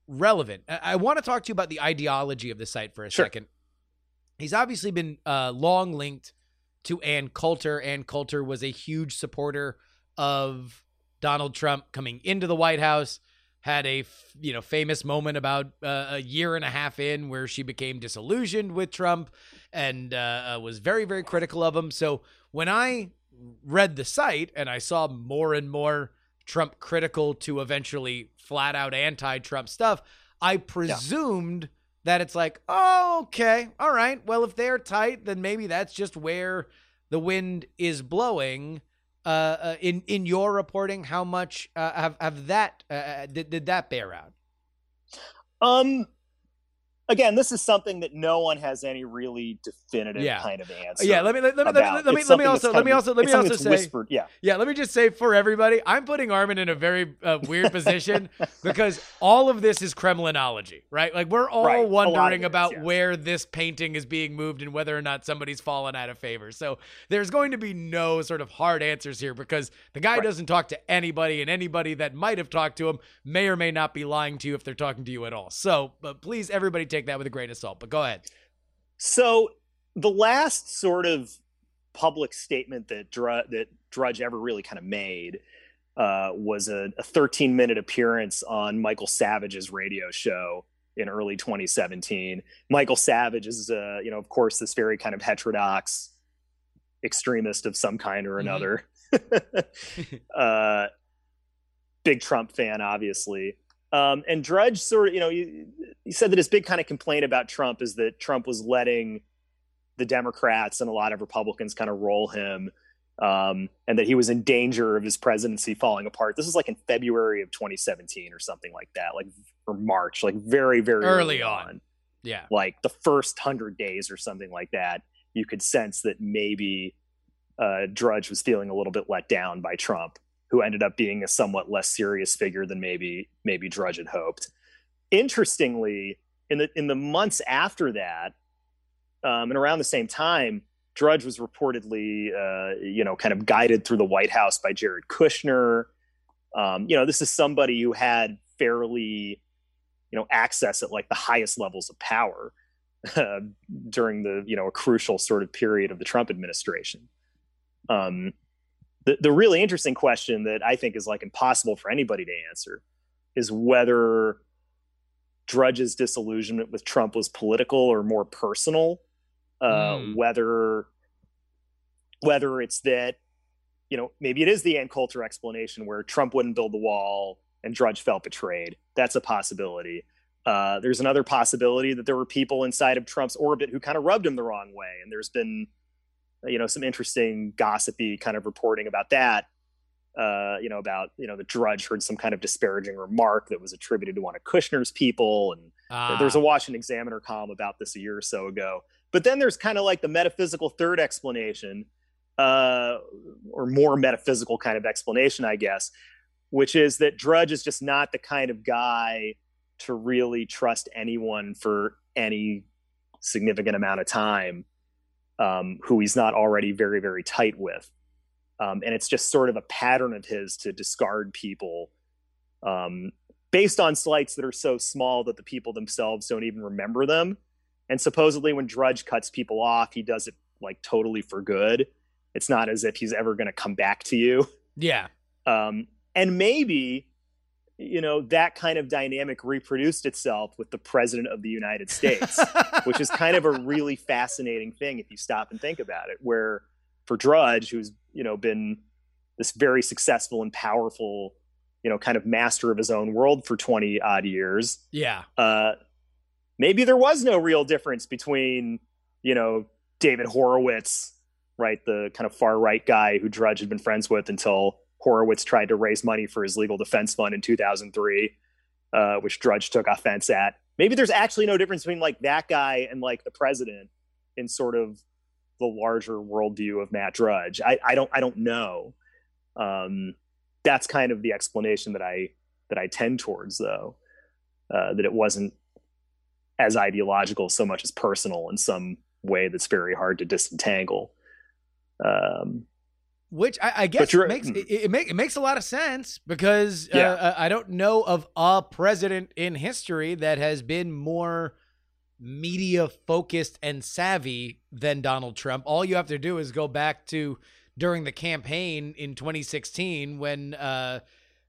relevant. I, I want to talk to you about the ideology of the site for a Sure. second. He's obviously been uh, long linked to Ann Coulter. Ann Coulter was a huge supporter of Donald Trump coming into the White House. Had a f- you know famous moment about uh, a year and a half in where she became disillusioned with Trump and uh, uh, was very very critical of him. So when I read the site and I saw more and more Trump critical to eventually flat out anti Trump stuff, I presumed that it's like, oh, okay, all right. Well, if they're tight, then maybe that's just where the wind is blowing. Uh, uh, in in your reporting, how much uh, have have that uh, did did that bear out? Um, again, this is something that no one has any really definitive Yeah. kind of answer. yeah, let me let, let me let me let me, It's let me also let me also let me also say whispered. Yeah, Yeah, let me just say for everybody, I'm putting Armin in a very uh, weird <laughs> position because all of this is Kremlinology, right? Like we're all Right, a lot of wondering is, about where this painting is being moved and whether or not somebody's fallen out of favor. So there's going to be no sort of hard answers here because the guy Right. doesn't talk to anybody, and anybody that might have talked to him may or may not be lying to you if they're talking to you at all. So, but please, everybody, take that with a grain of salt. But go ahead. So the last sort of public statement that Drudge, that Drudge ever really kind of made uh, was a, a 13 minute appearance on Michael Savage's radio show in early 2017. Michael Savage is, uh, you know, of course, this very kind of heterodox extremist of some kind or Mhm. another. <laughs> <laughs> uh, big Trump fan, obviously. Um, and Drudge sort of, you know, he, he said that his big kind of complaint about Trump is that Trump was letting the Democrats and a lot of Republicans kind of roll him, um, and that he was in danger of his presidency falling apart. This is like in February of 2017 or something like that, like or March, like very, very Early early, on. on Yeah. like the first hundred days or something like that, you could sense that maybe uh, Drudge was feeling a little bit let down by Trump, who ended up being a somewhat less serious figure than maybe maybe Drudge had hoped. Interestingly, in the in the months after that, um, and around the same time, Drudge was reportedly, uh, you know, kind of guided through the White House by Jared Kushner. Um, you know, this is somebody who had fairly, you know, access at like the highest levels of power uh, <laughs> during the, you know, a crucial sort of period of the Trump administration. Um, the the really interesting question that I think is like impossible for anybody to answer is whether Drudge's disillusionment with Trump was political or more personal. Uh, Hmm. Whether whether it's that you know maybe it is the Ann Coulter explanation where Trump wouldn't build the wall and Drudge felt betrayed. That's a possibility. Uh, there's another possibility that there were people inside of Trump's orbit who kind of rubbed him the wrong way, and there's been you know some interesting gossipy kind of reporting about that uh, you know, about you know the Drudge heard some kind of disparaging remark that was attributed to one of Kushner's people, and Ah. there's a Washington Examiner column about this a year or so ago. But then there's kind of like the metaphysical third explanation, uh, or more metaphysical kind of explanation, I guess, which is that Drudge is just not the kind of guy to really trust anyone for any significant amount of time um, who he's not already very, very tight with. Um, and it's just sort of a pattern of his to discard people um, based on slights that are so small that the people themselves don't even remember them. And supposedly, when Drudge cuts people off, he does it like totally for good. It's not as if he's ever going to come back to you. yeah. Um, and maybe, you know, that kind of dynamic reproduced itself with the president of the United States, which is kind of a really <laughs> fascinating thing if you stop and think about it. Where for Drudge, who's, you know, been this very successful and powerful, you know, kind of master of his own world for 20 odd years, yeah. uh, maybe there was no real difference between, you know, David Horowitz, right, the kind of far right guy who Drudge had been friends with until Horowitz tried to raise money for his legal defense fund in 2003, uh, which Drudge took offense at. Maybe there's actually no difference between like that guy and like the president in sort of the larger worldview of Matt Drudge. I, I don't I don't know. Um, that's kind of the explanation that I that I tend towards, though, uh, that it wasn't as ideological so much as personal in some way that's very hard to disentangle. Um, Which I, I guess you're- makes hmm. it, it, make, it makes a lot of sense because Yeah. uh, I don't know of a president in history that has been more media focused and savvy than Donald Trump. All you have to do is go back to during the campaign in 2016 when uh,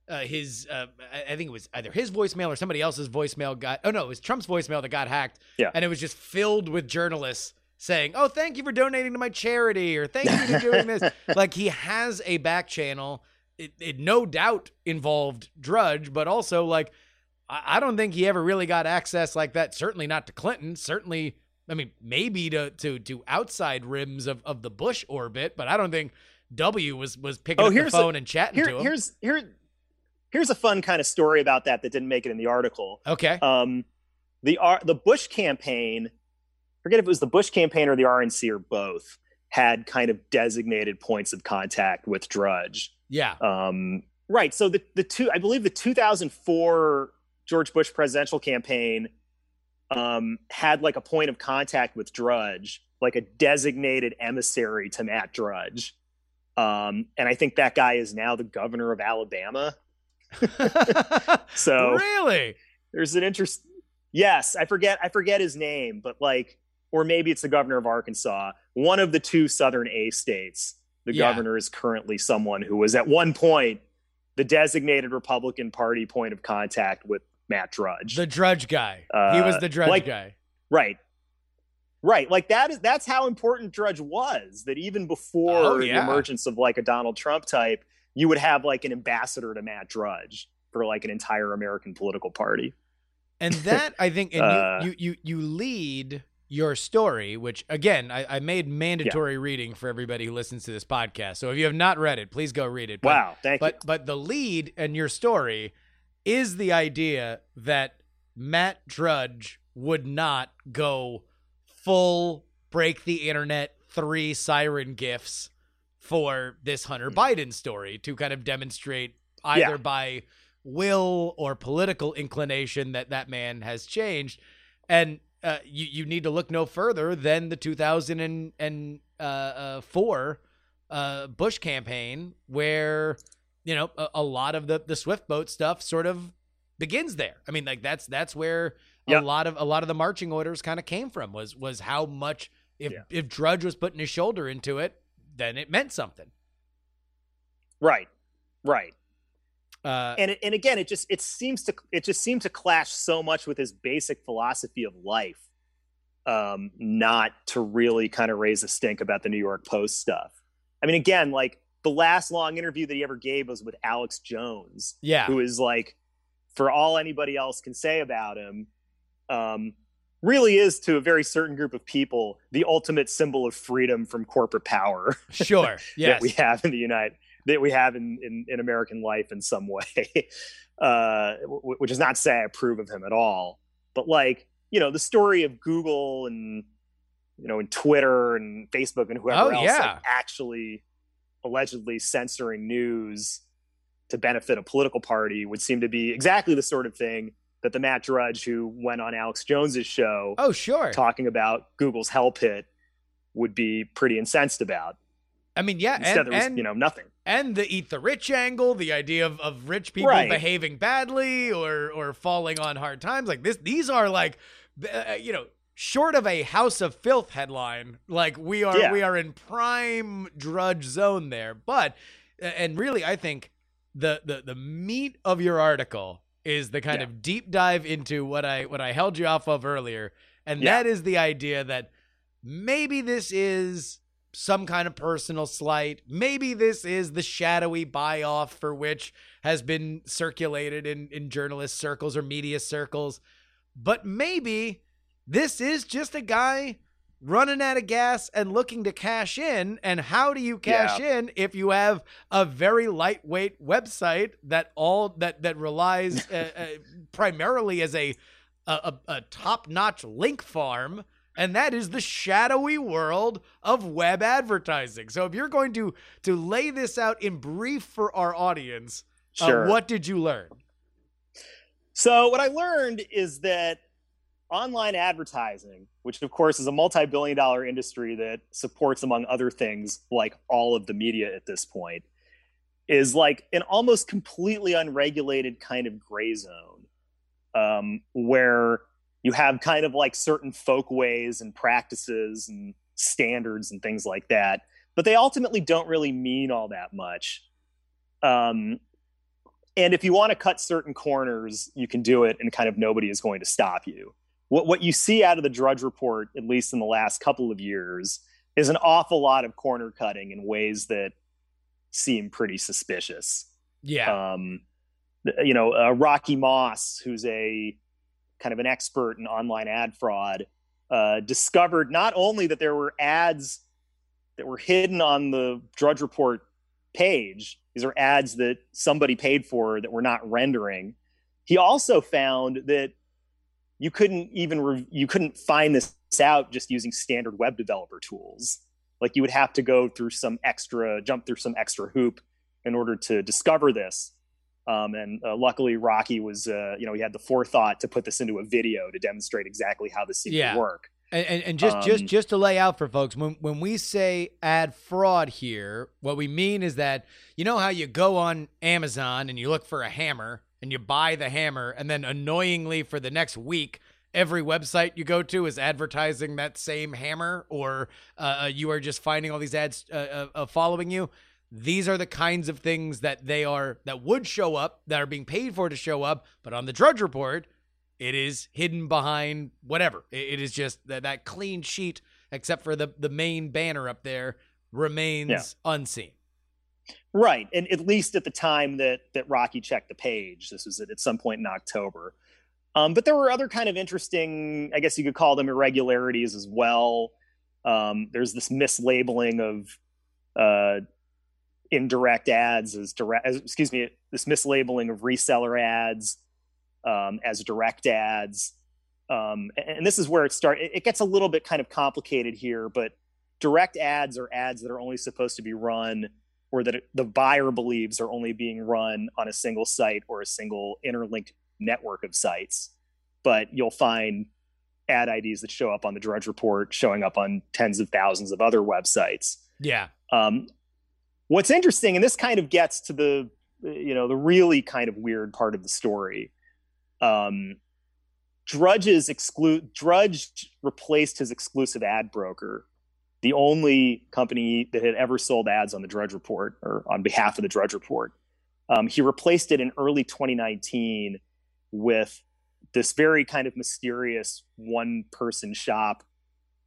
uh, his uh, I I think it was either his voicemail or somebody else's voicemail got oh no it was Trump's voicemail that got hacked Yeah. and it was just filled with journalists saying oh thank you for donating to my charity or thank you for <laughs> doing this like he has a back channel it, it no doubt involved Drudge but also like I, I don't think he ever really got access like that certainly not to Clinton certainly I mean maybe to to to outside rims of of the Bush orbit but I don't think W was was picking Oh, up the here's a- phone and chatting here, to him. here's here, here's a fun kind of story about that that didn't make it in the article. Okay. Um, the R, the Bush campaign, forget if it was the Bush campaign or the RNC or both, had kind of designated points of contact with Drudge. Yeah. Um, right. So the the two, I believe, the 2004 George Bush presidential campaign um, had like a point of contact with Drudge, like a designated emissary to Matt Drudge. Um, and I think that guy is now the governor of Alabama. <laughs> So really? there's an interest. Yes, I forget. I forget his name, but like, or maybe it's the governor of Arkansas. One of the two Southern A states. The Yeah. governor is currently someone who was at one point the designated Republican Party point of contact with Matt Drudge. The Drudge guy. he was Uh, the Drudge like- guy. Right. Right. Like that is that's how important Drudge was. That even before Oh, the emergence of like a Donald Trump type, you would have like an ambassador to Matt Drudge for like an entire American political party. And that I think, and Uh, you, you you you lead your story, which again I, I made mandatory reading for everybody who listens to this podcast. So if you have not read it, please go read it. But, wow. Thank But but the lead and your story is the idea that Matt Drudge would not go full break the internet three siren gifts for this Hunter Biden story to kind of demonstrate either Hmm. Yeah. by will or political inclination that that man has changed and uh, you you need to look no further than the 2004 uh, Bush campaign where you know a, a lot of the the Swift boat stuff sort of begins there. I mean, like that's that's where a lot of a lot of the marching orders kind of came from was was how much if Yeah. if Drudge was putting his shoulder into it, then it meant something. Right. Right. Uh, And it, and again, it just it seems to it just seemed to clash so much with his basic philosophy of life, um, not to really kind of raise a stink about the New York Post stuff. I mean, again, like the last long interview that he ever gave was with Alex Jones, yeah, who is like, for all anybody else can say about him, um, really is to a very certain group of people the ultimate symbol of freedom from corporate power sure, yes, <laughs> that we have in the United that we have in, in, in American life in some way, <laughs> uh, w- which is not to say I approve of him at all, but like you know the story of Google and you know and Twitter and Facebook and whoever Oh, else yeah. like, actually allegedly censoring news to benefit a political party would seem to be exactly the sort of thing that the Matt Drudge who went on Alex Jones's show Oh, sure. talking about Google's hell pit would be pretty incensed about. I mean, yeah, Instead, and, there was and you know nothing. and the eat the rich angle, the idea of, of rich people Right. behaving badly or or falling on hard times, like this. These are like, uh, you know, short of a House of Filth headline, like we are Yeah. we are in prime drudge zone there. But and really, I think the the the meat of your article is the kind Yeah. of deep dive into what I what I held you off of earlier, and Yeah. that is the idea that maybe this is some kind of personal slight. Maybe this is the shadowy buy off for which has been circulated in, in journalist circles or media circles. But maybe this is just a guy running out of gas and looking to cash in. And how do you cash in if you have a very lightweight website that all that that relies <laughs> uh, uh, primarily as a a, a, a top-notch link farm and that is the shadowy world of web advertising. So if you're going to to lay this out in brief for our audience, uh, Sure. what did you learn? So what I learned is that online advertising, which of course is a multi-billion dollar industry that supports among other things like all of the media at this point, is like an almost completely unregulated kind of gray zone um, where you have kind of like certain folk ways and practices and standards and things like that, but they ultimately don't really mean all that much. Um, and if you want to cut certain corners, you can do it, and kind of nobody is going to stop you. What what you see out of the Drudge Report, at least in the last couple of years, is an awful lot of corner cutting in ways that seem pretty suspicious. Yeah. Um, you know, uh, Rocky Moss, who's a kind of an expert in online ad fraud, uh, discovered not only that there were ads that were hidden on the Drudge Report page, these are ads that somebody paid for that were not rendering. He also found that you couldn't even re- you couldn't find this out just using standard web developer tools. Like you would have to go through some extra jump through some extra hoop in order to discover this. Um, and uh, luckily, Rocky was, uh, you know, he had the forethought to put this into a video to demonstrate exactly how this seemed Yeah. to work. And, and, and just just Um, just to lay out for folks, when when we say ad fraud here, what we mean is that you know how you go on Amazon and you look for a hammer and you buy the hammer, and then annoyingly for the next week, every website you go to is advertising that same hammer, or uh, you are just finding all these ads uh, uh, uh, following you. These are the kinds of things that they are that would show up that are being paid for to show up, but on the Drudge Report, it is hidden behind whatever. It, it is just that, that clean sheet, except for the the main banner up there, remains Yeah. unseen. Right, and at least at the time that that Rocky checked the page, this was at, at some point in October. Um, but there were other kind of interesting, I guess you could call them irregularities as well. Um, there's this mislabeling of uh, indirect ads as direct, as, excuse me, this mislabeling of reseller ads um, as direct ads. Um, and, and this is where it starts. It, it gets a little bit kind of complicated here, but direct ads are ads that are only supposed to be run or that the buyer believes are only being run on a single site or a single interlinked network of sites. But you'll find ad IDs that show up on the Drudge Report, showing up on tens of thousands of other websites. Yeah. Um, what's interesting, and this kind of gets to the you know the really kind of weird part of the story. Um, Drudge's exclude Drudge replaced his exclusive ad broker, the only company that had ever sold ads on the Drudge Report or on behalf of the Drudge Report. Um, he replaced it in early 2019 with this very kind of mysterious one person shop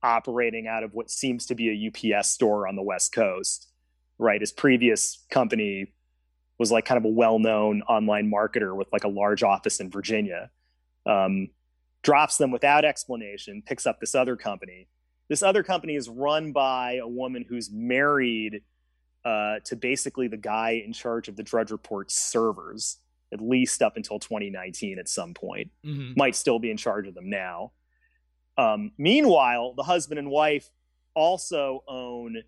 operating out of what seems to be a UPS store on the West Coast. Right. His previous company was like kind of a well known online marketer with like a large office in Virginia. Um, drops them without explanation, picks up this other company. This other company is run by a woman who's married uh, to basically the guy in charge of the Drudge Report servers, at least up until 2019 at some point hmm might still be in charge of them now. Um, meanwhile, the husband and wife also own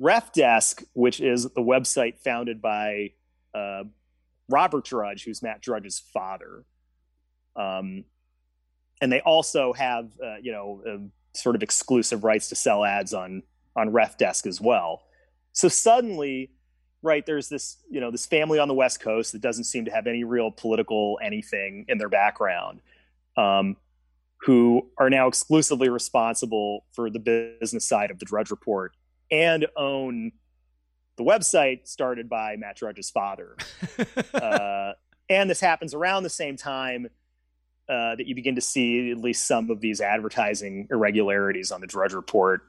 RefDesk, which is the website founded by uh, Robert Drudge, who's Matt Drudge's father. Um, and they also have, uh, you know, uh, sort of exclusive rights to sell ads on on RefDesk as well. So suddenly, right there's this you know this family on the west coast that doesn't seem to have any real political anything in their background um, who are now exclusively responsible for the business side of the drudge report and own the website started by matt drudge's father. <laughs> Uh, and this happens around the same time uh, that you begin to see at least some of these advertising irregularities on the drudge report.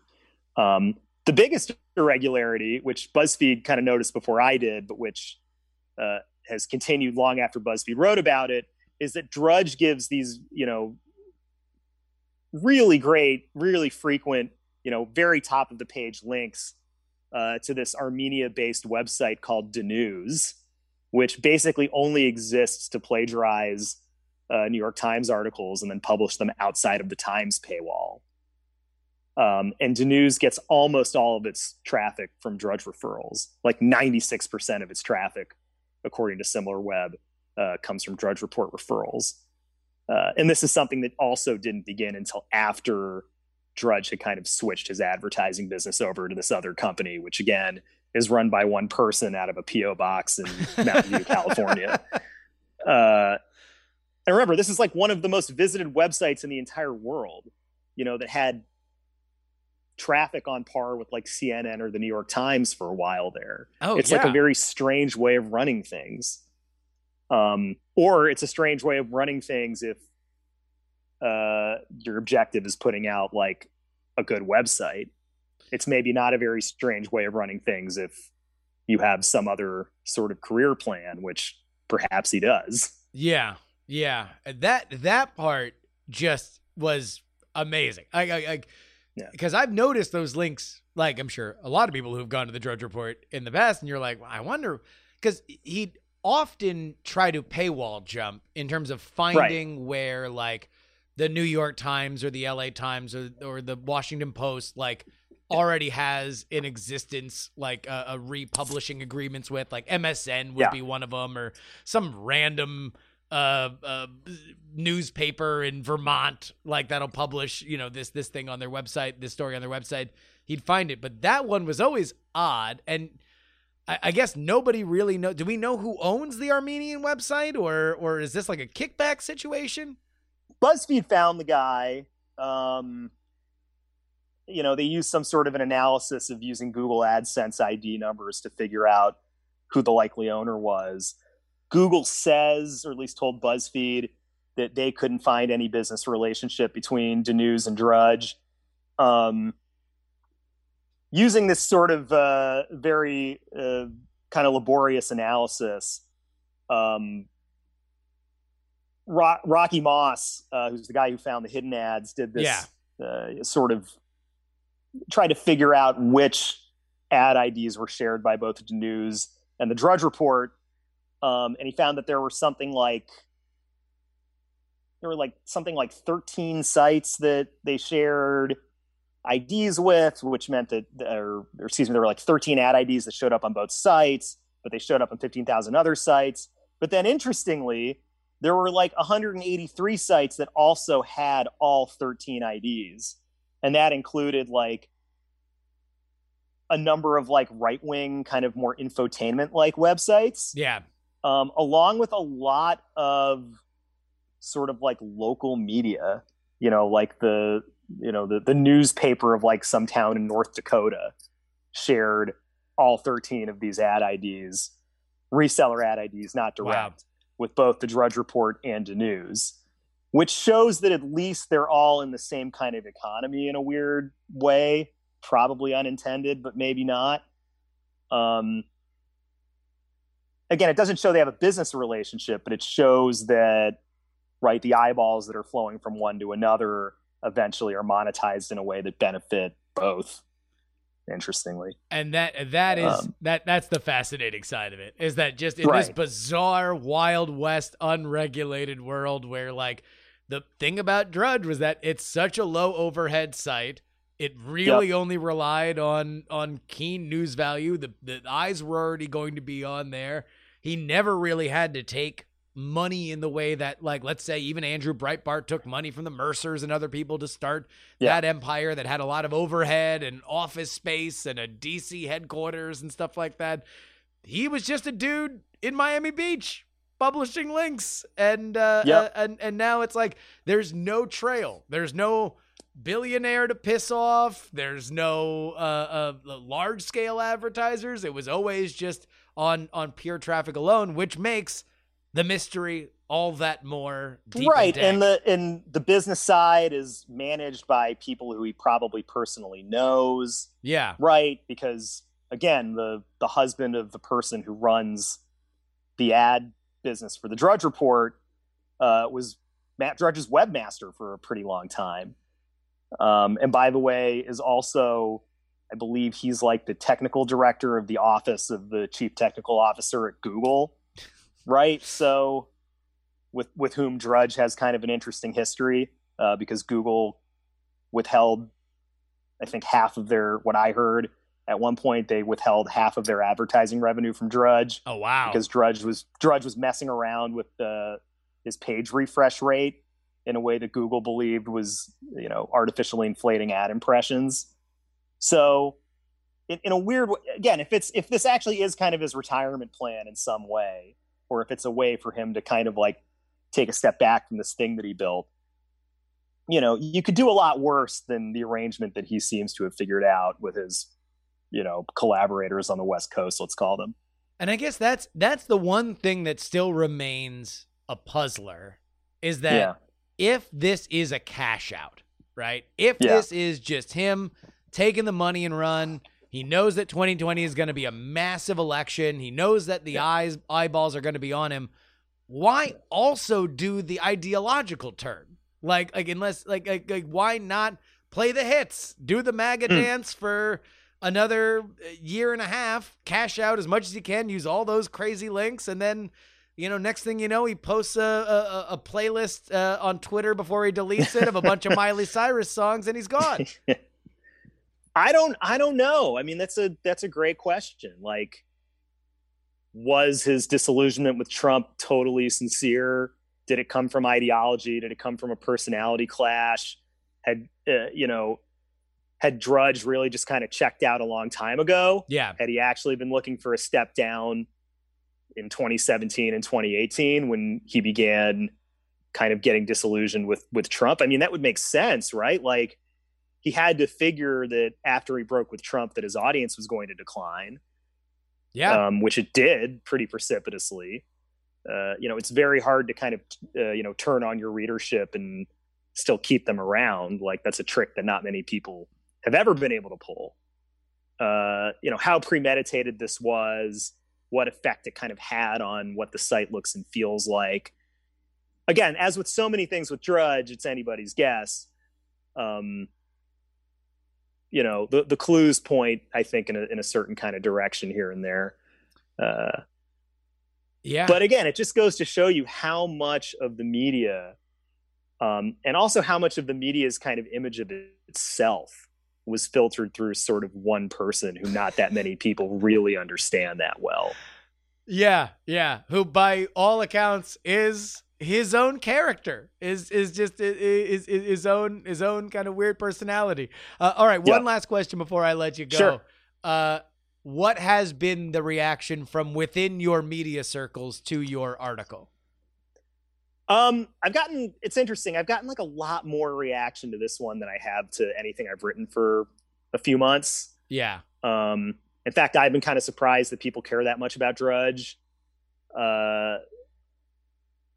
Um, the biggest irregularity, which BuzzFeed kind of noticed before I did, but which uh, has continued long after BuzzFeed wrote about it, is that Drudge gives these, you know, really great, really frequent, you know, very top of the page links uh, to this Armenia-based website called DNyuz, which basically only exists to plagiarize uh, New York Times articles and then publish them outside of the Times paywall. Um, and DNyuz gets almost all of its traffic from Drudge referrals. Like 96% of its traffic, according to SimilarWeb, uh, comes from Drudge Report referrals. Uh, and this is something that also didn't begin until after Drudge had kind of switched his advertising business over to this other company, which again is run by one person out of a PO box in <laughs> Mountain View, California. Uh, and remember, this is like one of the most visited websites in the entire world. You know that had traffic on par with like CNN or the New York Times for a while there. oh, it's yeah. like a very strange way of running things. Um, or it's a strange way of running things if uh, your objective is putting out like a good website. It's maybe not a very strange way of running things if you have some other sort of career plan, which perhaps he does. Yeah, yeah. That that part just was amazing. I, I, I Yeah. because I've noticed those links. Like I'm sure a lot of people who've gone to the Drudge Report in the past, and you're like, I wonder, because he'd often try to paywall jump in terms of finding where like the New York Times or the LA Times or or the Washington Post like already has in existence like a, a republishing agreements with like MSN would Yeah. be one of them or some random uh, uh newspaper in Vermont like that'll publish you know this this thing on their website this story on their website. He'd find it. But that one was always odd. And I, I guess nobody really know do we know who owns the Armenian website or or is this like a kickback situation BuzzFeed found the guy. Um, you know, they used some sort of an analysis of using Google AdSense ID numbers to figure out who the likely owner was. Google says, or at least told BuzzFeed, that they couldn't find any business relationship between DNyuz and Drudge. Um, using this sort of uh, very uh, kind of laborious analysis, um, Ro- Rocky Moss, uh, who's the guy who found the hidden ads, did this Yeah. uh, sort of try to figure out which ad IDs were shared by both DNyuz and the Drudge Report, um, and he found that there were something like there were like something like 13 sites that they shared IDs with, which meant that, or, or excuse me, there were like 13 ad IDs that showed up on both sites, but they showed up on 15,000 other sites. But then interestingly, there were like 183 sites that also had all 13 IDs. And that included like a number of like right wing, kind of more infotainment like websites yeah um, along with a lot of sort of like local media, you know, like the you know the the newspaper of like some town in North Dakota shared all 13 of these ad IDs, reseller ad IDs, not direct, Wow. With both the Drudge Report and DNyuz, which shows that at least they're all in the same kind of economy in a weird way, probably unintended, but maybe not. Um, again, it doesn't show they have a business relationship, but it shows that right the eyeballs that are flowing from one to another eventually are monetized in a way that benefit both. Interestingly, and that that is Um, that that's the fascinating side of it is that just in this bizarre wild west unregulated world where like the thing about drudge was that it's such a low overhead site. It really only relied on on keen news value. The the eyes were already going to be on there. He never really had to take money in the way that like let's say even Andrew Breitbart took money from the Mercers and other people to start Yeah. that empire that had a lot of overhead and office space and a DC headquarters and stuff like that. He was just a dude in Miami Beach publishing links and uh, Yep. uh, and and now it's like there's no trail. There's no billionaire to piss off. There's no uh, uh, large scale advertisers. It was always just on on pure traffic alone, which makes the mystery all that more right, and, and the and the business side is managed by people who he probably personally knows. yeah. Right because again the the husband of the person who runs the ad business for the drudge report uh, was matt drudge's webmaster for a pretty long time. Um, and by the way is also i believe he's like the technical director of the office of the chief technical officer at google right? So with with whom drudge has kind of an interesting history uh, because google withheld I think half of their what I heard. At one point they withheld half of their advertising revenue from Drudge oh wow. because Drudge was Drudge was messing around with the his page refresh rate in a way that Google believed was you know artificially inflating ad impressions. So in, in a weird way, again, if it's if this actually is kind of his retirement plan in some way, or if it's a way for him to kind of like take a step back from this thing that he built, you know, you could do a lot worse than the arrangement that he seems to have figured out with his, you know, collaborators on the West Coast, let's call them. And I guess that's that's the one thing that still remains a puzzler is that Yeah. if this is a cash out, right? If Yeah. this is just him taking the money and run, he knows that 2020 is going to be a massive election. He knows that the eyes eyeballs are going to be on him. Why also do the ideological turn? Like like unless like like, like why not play the hits? Do the MAGA Hmm. dance for another uh, year and a half, cash out as much as you can, use all those crazy links, and then you know, next thing you know, he posts a a, a playlist uh, on Twitter before he deletes it of a bunch of <laughs> Miley Cyrus songs, and he's gone. <laughs> I don't I don't know. I mean, that's a that's a great question. Like was his disillusionment with Trump totally sincere? Did it come from ideology? Did it come from a personality clash? Had uh, you know, had Drudge really just kind of checked out a long time ago? Yeah, Had he actually been looking for a step down in 2017 and 2018 when he began kind of getting disillusioned with with Trump? I mean, that would make sense, right? Like he had to figure that after he broke with Trump that his audience was going to decline yeah, um, which it did pretty precipitously. Uh, you know, it's very hard to kind of uh, you know turn on your readership and still keep them around. Like that's a trick that not many people have ever been able to pull. Uh, you know how premeditated this was, what effect it kind of had on what the site looks and feels like. Again, as with so many things with Drudge, it's anybody's guess. Um, you know the the clues point i think in a, in a certain kind of direction here and there uh, yeah. but again it just goes to show you how much of the media um, and also how much of the media's kind of image of itself was filtered through sort of one person who not that many people really understand that well Yeah, yeah. Who, by all accounts, is his own character. Is is just is, is his own his own kind of weird personality. Uh, all right, one Yeah. last question before I let you go. Sure. Uh, what has been the reaction from within your media circles to your article? Um, I've gotten it's interesting. I've gotten like a lot more reaction to this one than I have to anything I've written for a few months. Yeah, Um, in fact, I've been kind of surprised that people care that much about Drudge. Uh,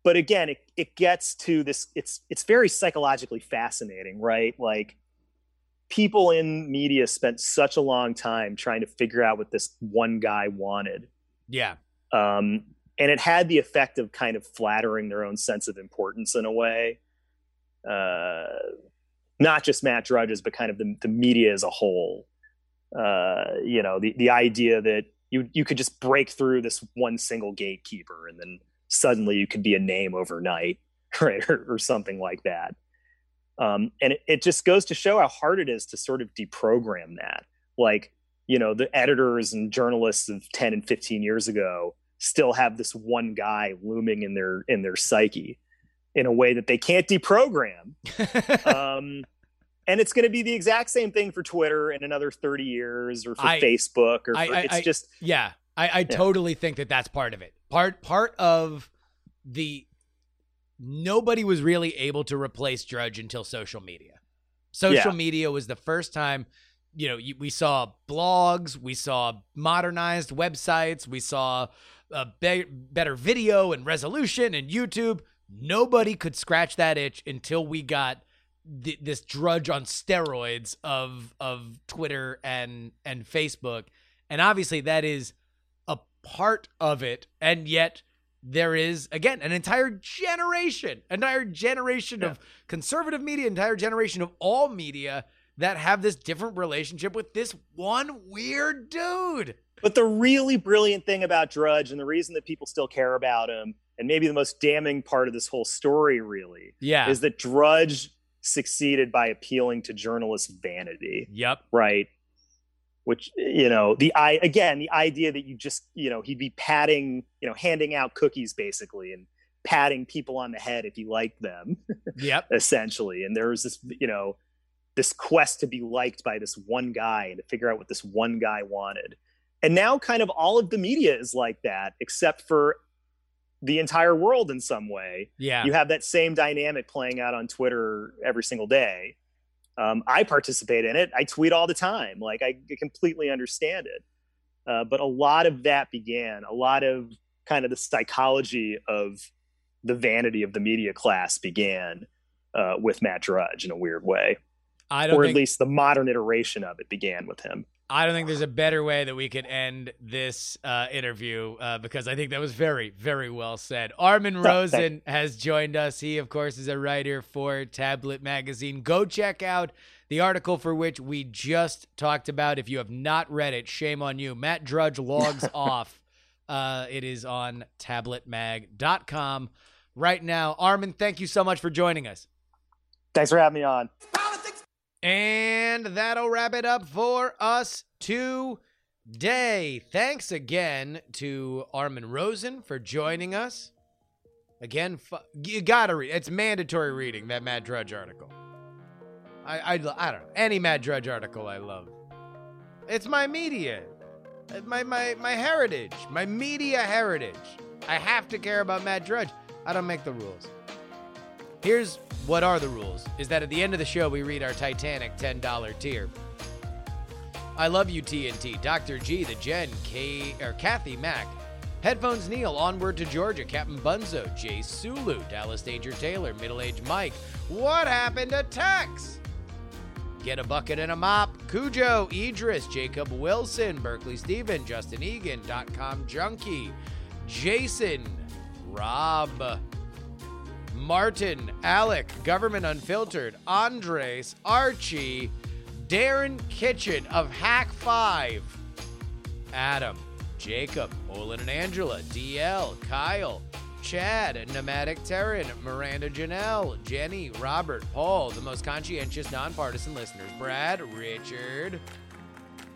but again, it, it gets to this. It's it's very psychologically fascinating, right? Like people in media spent such a long time trying to figure out what this one guy wanted yeah, um, and it had the effect of kind of flattering their own sense of importance in a way. Uh, not just Matt Drudge's, but kind of the, the media as a whole. Uh, you know, the the idea that you you could just break through this one single gatekeeper, and then suddenly you could be a name overnight, <laughs> right, or, or something like that. Um, and it, it just goes to show how hard it is to sort of deprogram that. Like, you know, the editors and journalists of 10 and 15 years ago still have this one guy looming in their in their psyche in a way that they can't deprogram. <laughs> um, and it's going to be the exact same thing for Twitter in another 30 years or for I- Facebook or for, I- it's I- just Yeah, I, I totally think that that's part of it. Part part of the nobody was really able to replace Drudge until social media. Social Yeah. media was the first time, you know, we saw blogs, we saw modernized websites, we saw a be- better video and resolution and YouTube. Nobody could scratch that itch until we got th- this drudge on steroids of of Twitter and and Facebook. And obviously that is part of it and yet there is again an entire generation entire generation of conservative media entire generation of all media that have this different relationship with this one weird dude. But the really brilliant thing about Drudge and the reason that people still care about him, and maybe the most damning part of this whole story, really, yeah. is that Drudge succeeded by appealing to journalists' vanity, yep right? Which you know, the i again, the idea that you just you know he'd be patting, you know, handing out cookies basically and patting people on the head if he liked them, yep <laughs> essentially. And there was this, you know, this quest to be liked by this one guy and to figure out what this one guy wanted. And now kind of all of the media is like that, except for the entire world in some way. yeah You have that same dynamic playing out on Twitter every single day. Um, I participate in it. I tweet all the time. Like I completely understand it. Uh, but a lot of that began, a lot of kind of the psychology of the vanity of the media class began uh, with Matt Drudge in a weird way, i don't or think at least the modern iteration of it began with him. I don't think there's a better way that we could end this uh, interview uh, because I think that was very, very well said. Armin Rosen has joined us. He, of course, is a writer for Tablet Magazine. Go check out the article for which we just talked about. If you have not read it, shame on you. Matt Drudge logs <laughs> off Uh, it is on tabletmag.com right now. Armin, thank you so much for joining us. Thanks for having me on. And that'll wrap it up for us today. Thanks again to Armin Rosen for joining us. Again, fu- you gotta read. It's mandatory reading that Matt Drudge article. I, I, I don't know any Matt Drudge article I love. It's my media, my my my heritage, my media heritage. I have to care about Matt Drudge. I don't make the rules. Here's what are the rules is that at the end of the show, we read our Titanic $10 tier. I love you, TNT. Dr. G, the Jen, K, or Kathy Mack. Headphones Neil, Onward to Georgia, Captain Bunzo, Jay Sulu, Dallas Danger Taylor, Middle Age Mike. What happened to Tex? Get a bucket and a mop. Cujo, Idris, Jacob Wilson, Berkeley Steven, Justin Egan, com junkie, Jason, Rob. Martin, Alec, Government Unfiltered, Andres, Archie, Darren Kitchen of Hak5, Adam, Jacob, Olin and Angela, DL, Kyle, Chad, Nomadic Terran, Miranda Janelle, Jenny, Robert, Paul, the most conscientious, nonpartisan listeners, Brad, Richard,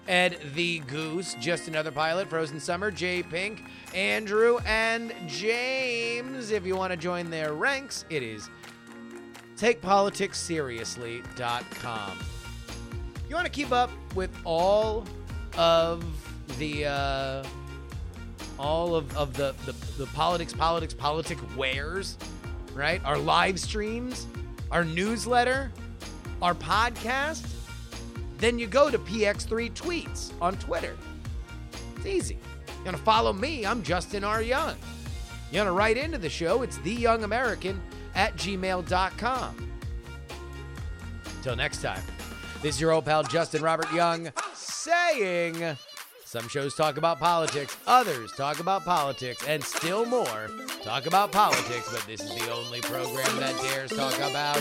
Ed the Goose, just another pilot, Frozen Summer, Jay Pink, Andrew, and James. If you want to join their ranks, it is takepoliticsseriously.com. You want to keep up with all of the uh, all of, of the, the the politics, politics, politic wares, right? Our live streams, our newsletter, our podcast then you go to PX3 Tweets on Twitter. It's easy. You want to follow me? I'm Justin R. Young. You want to write into the show? It's theyoungamerican at gmail.com. Until next time, this is your old pal Justin Robert Young saying some shows talk about politics, others talk about politics, and still more talk about politics, but this is the only program that dares talk about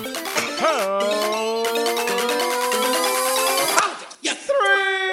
politics, yes.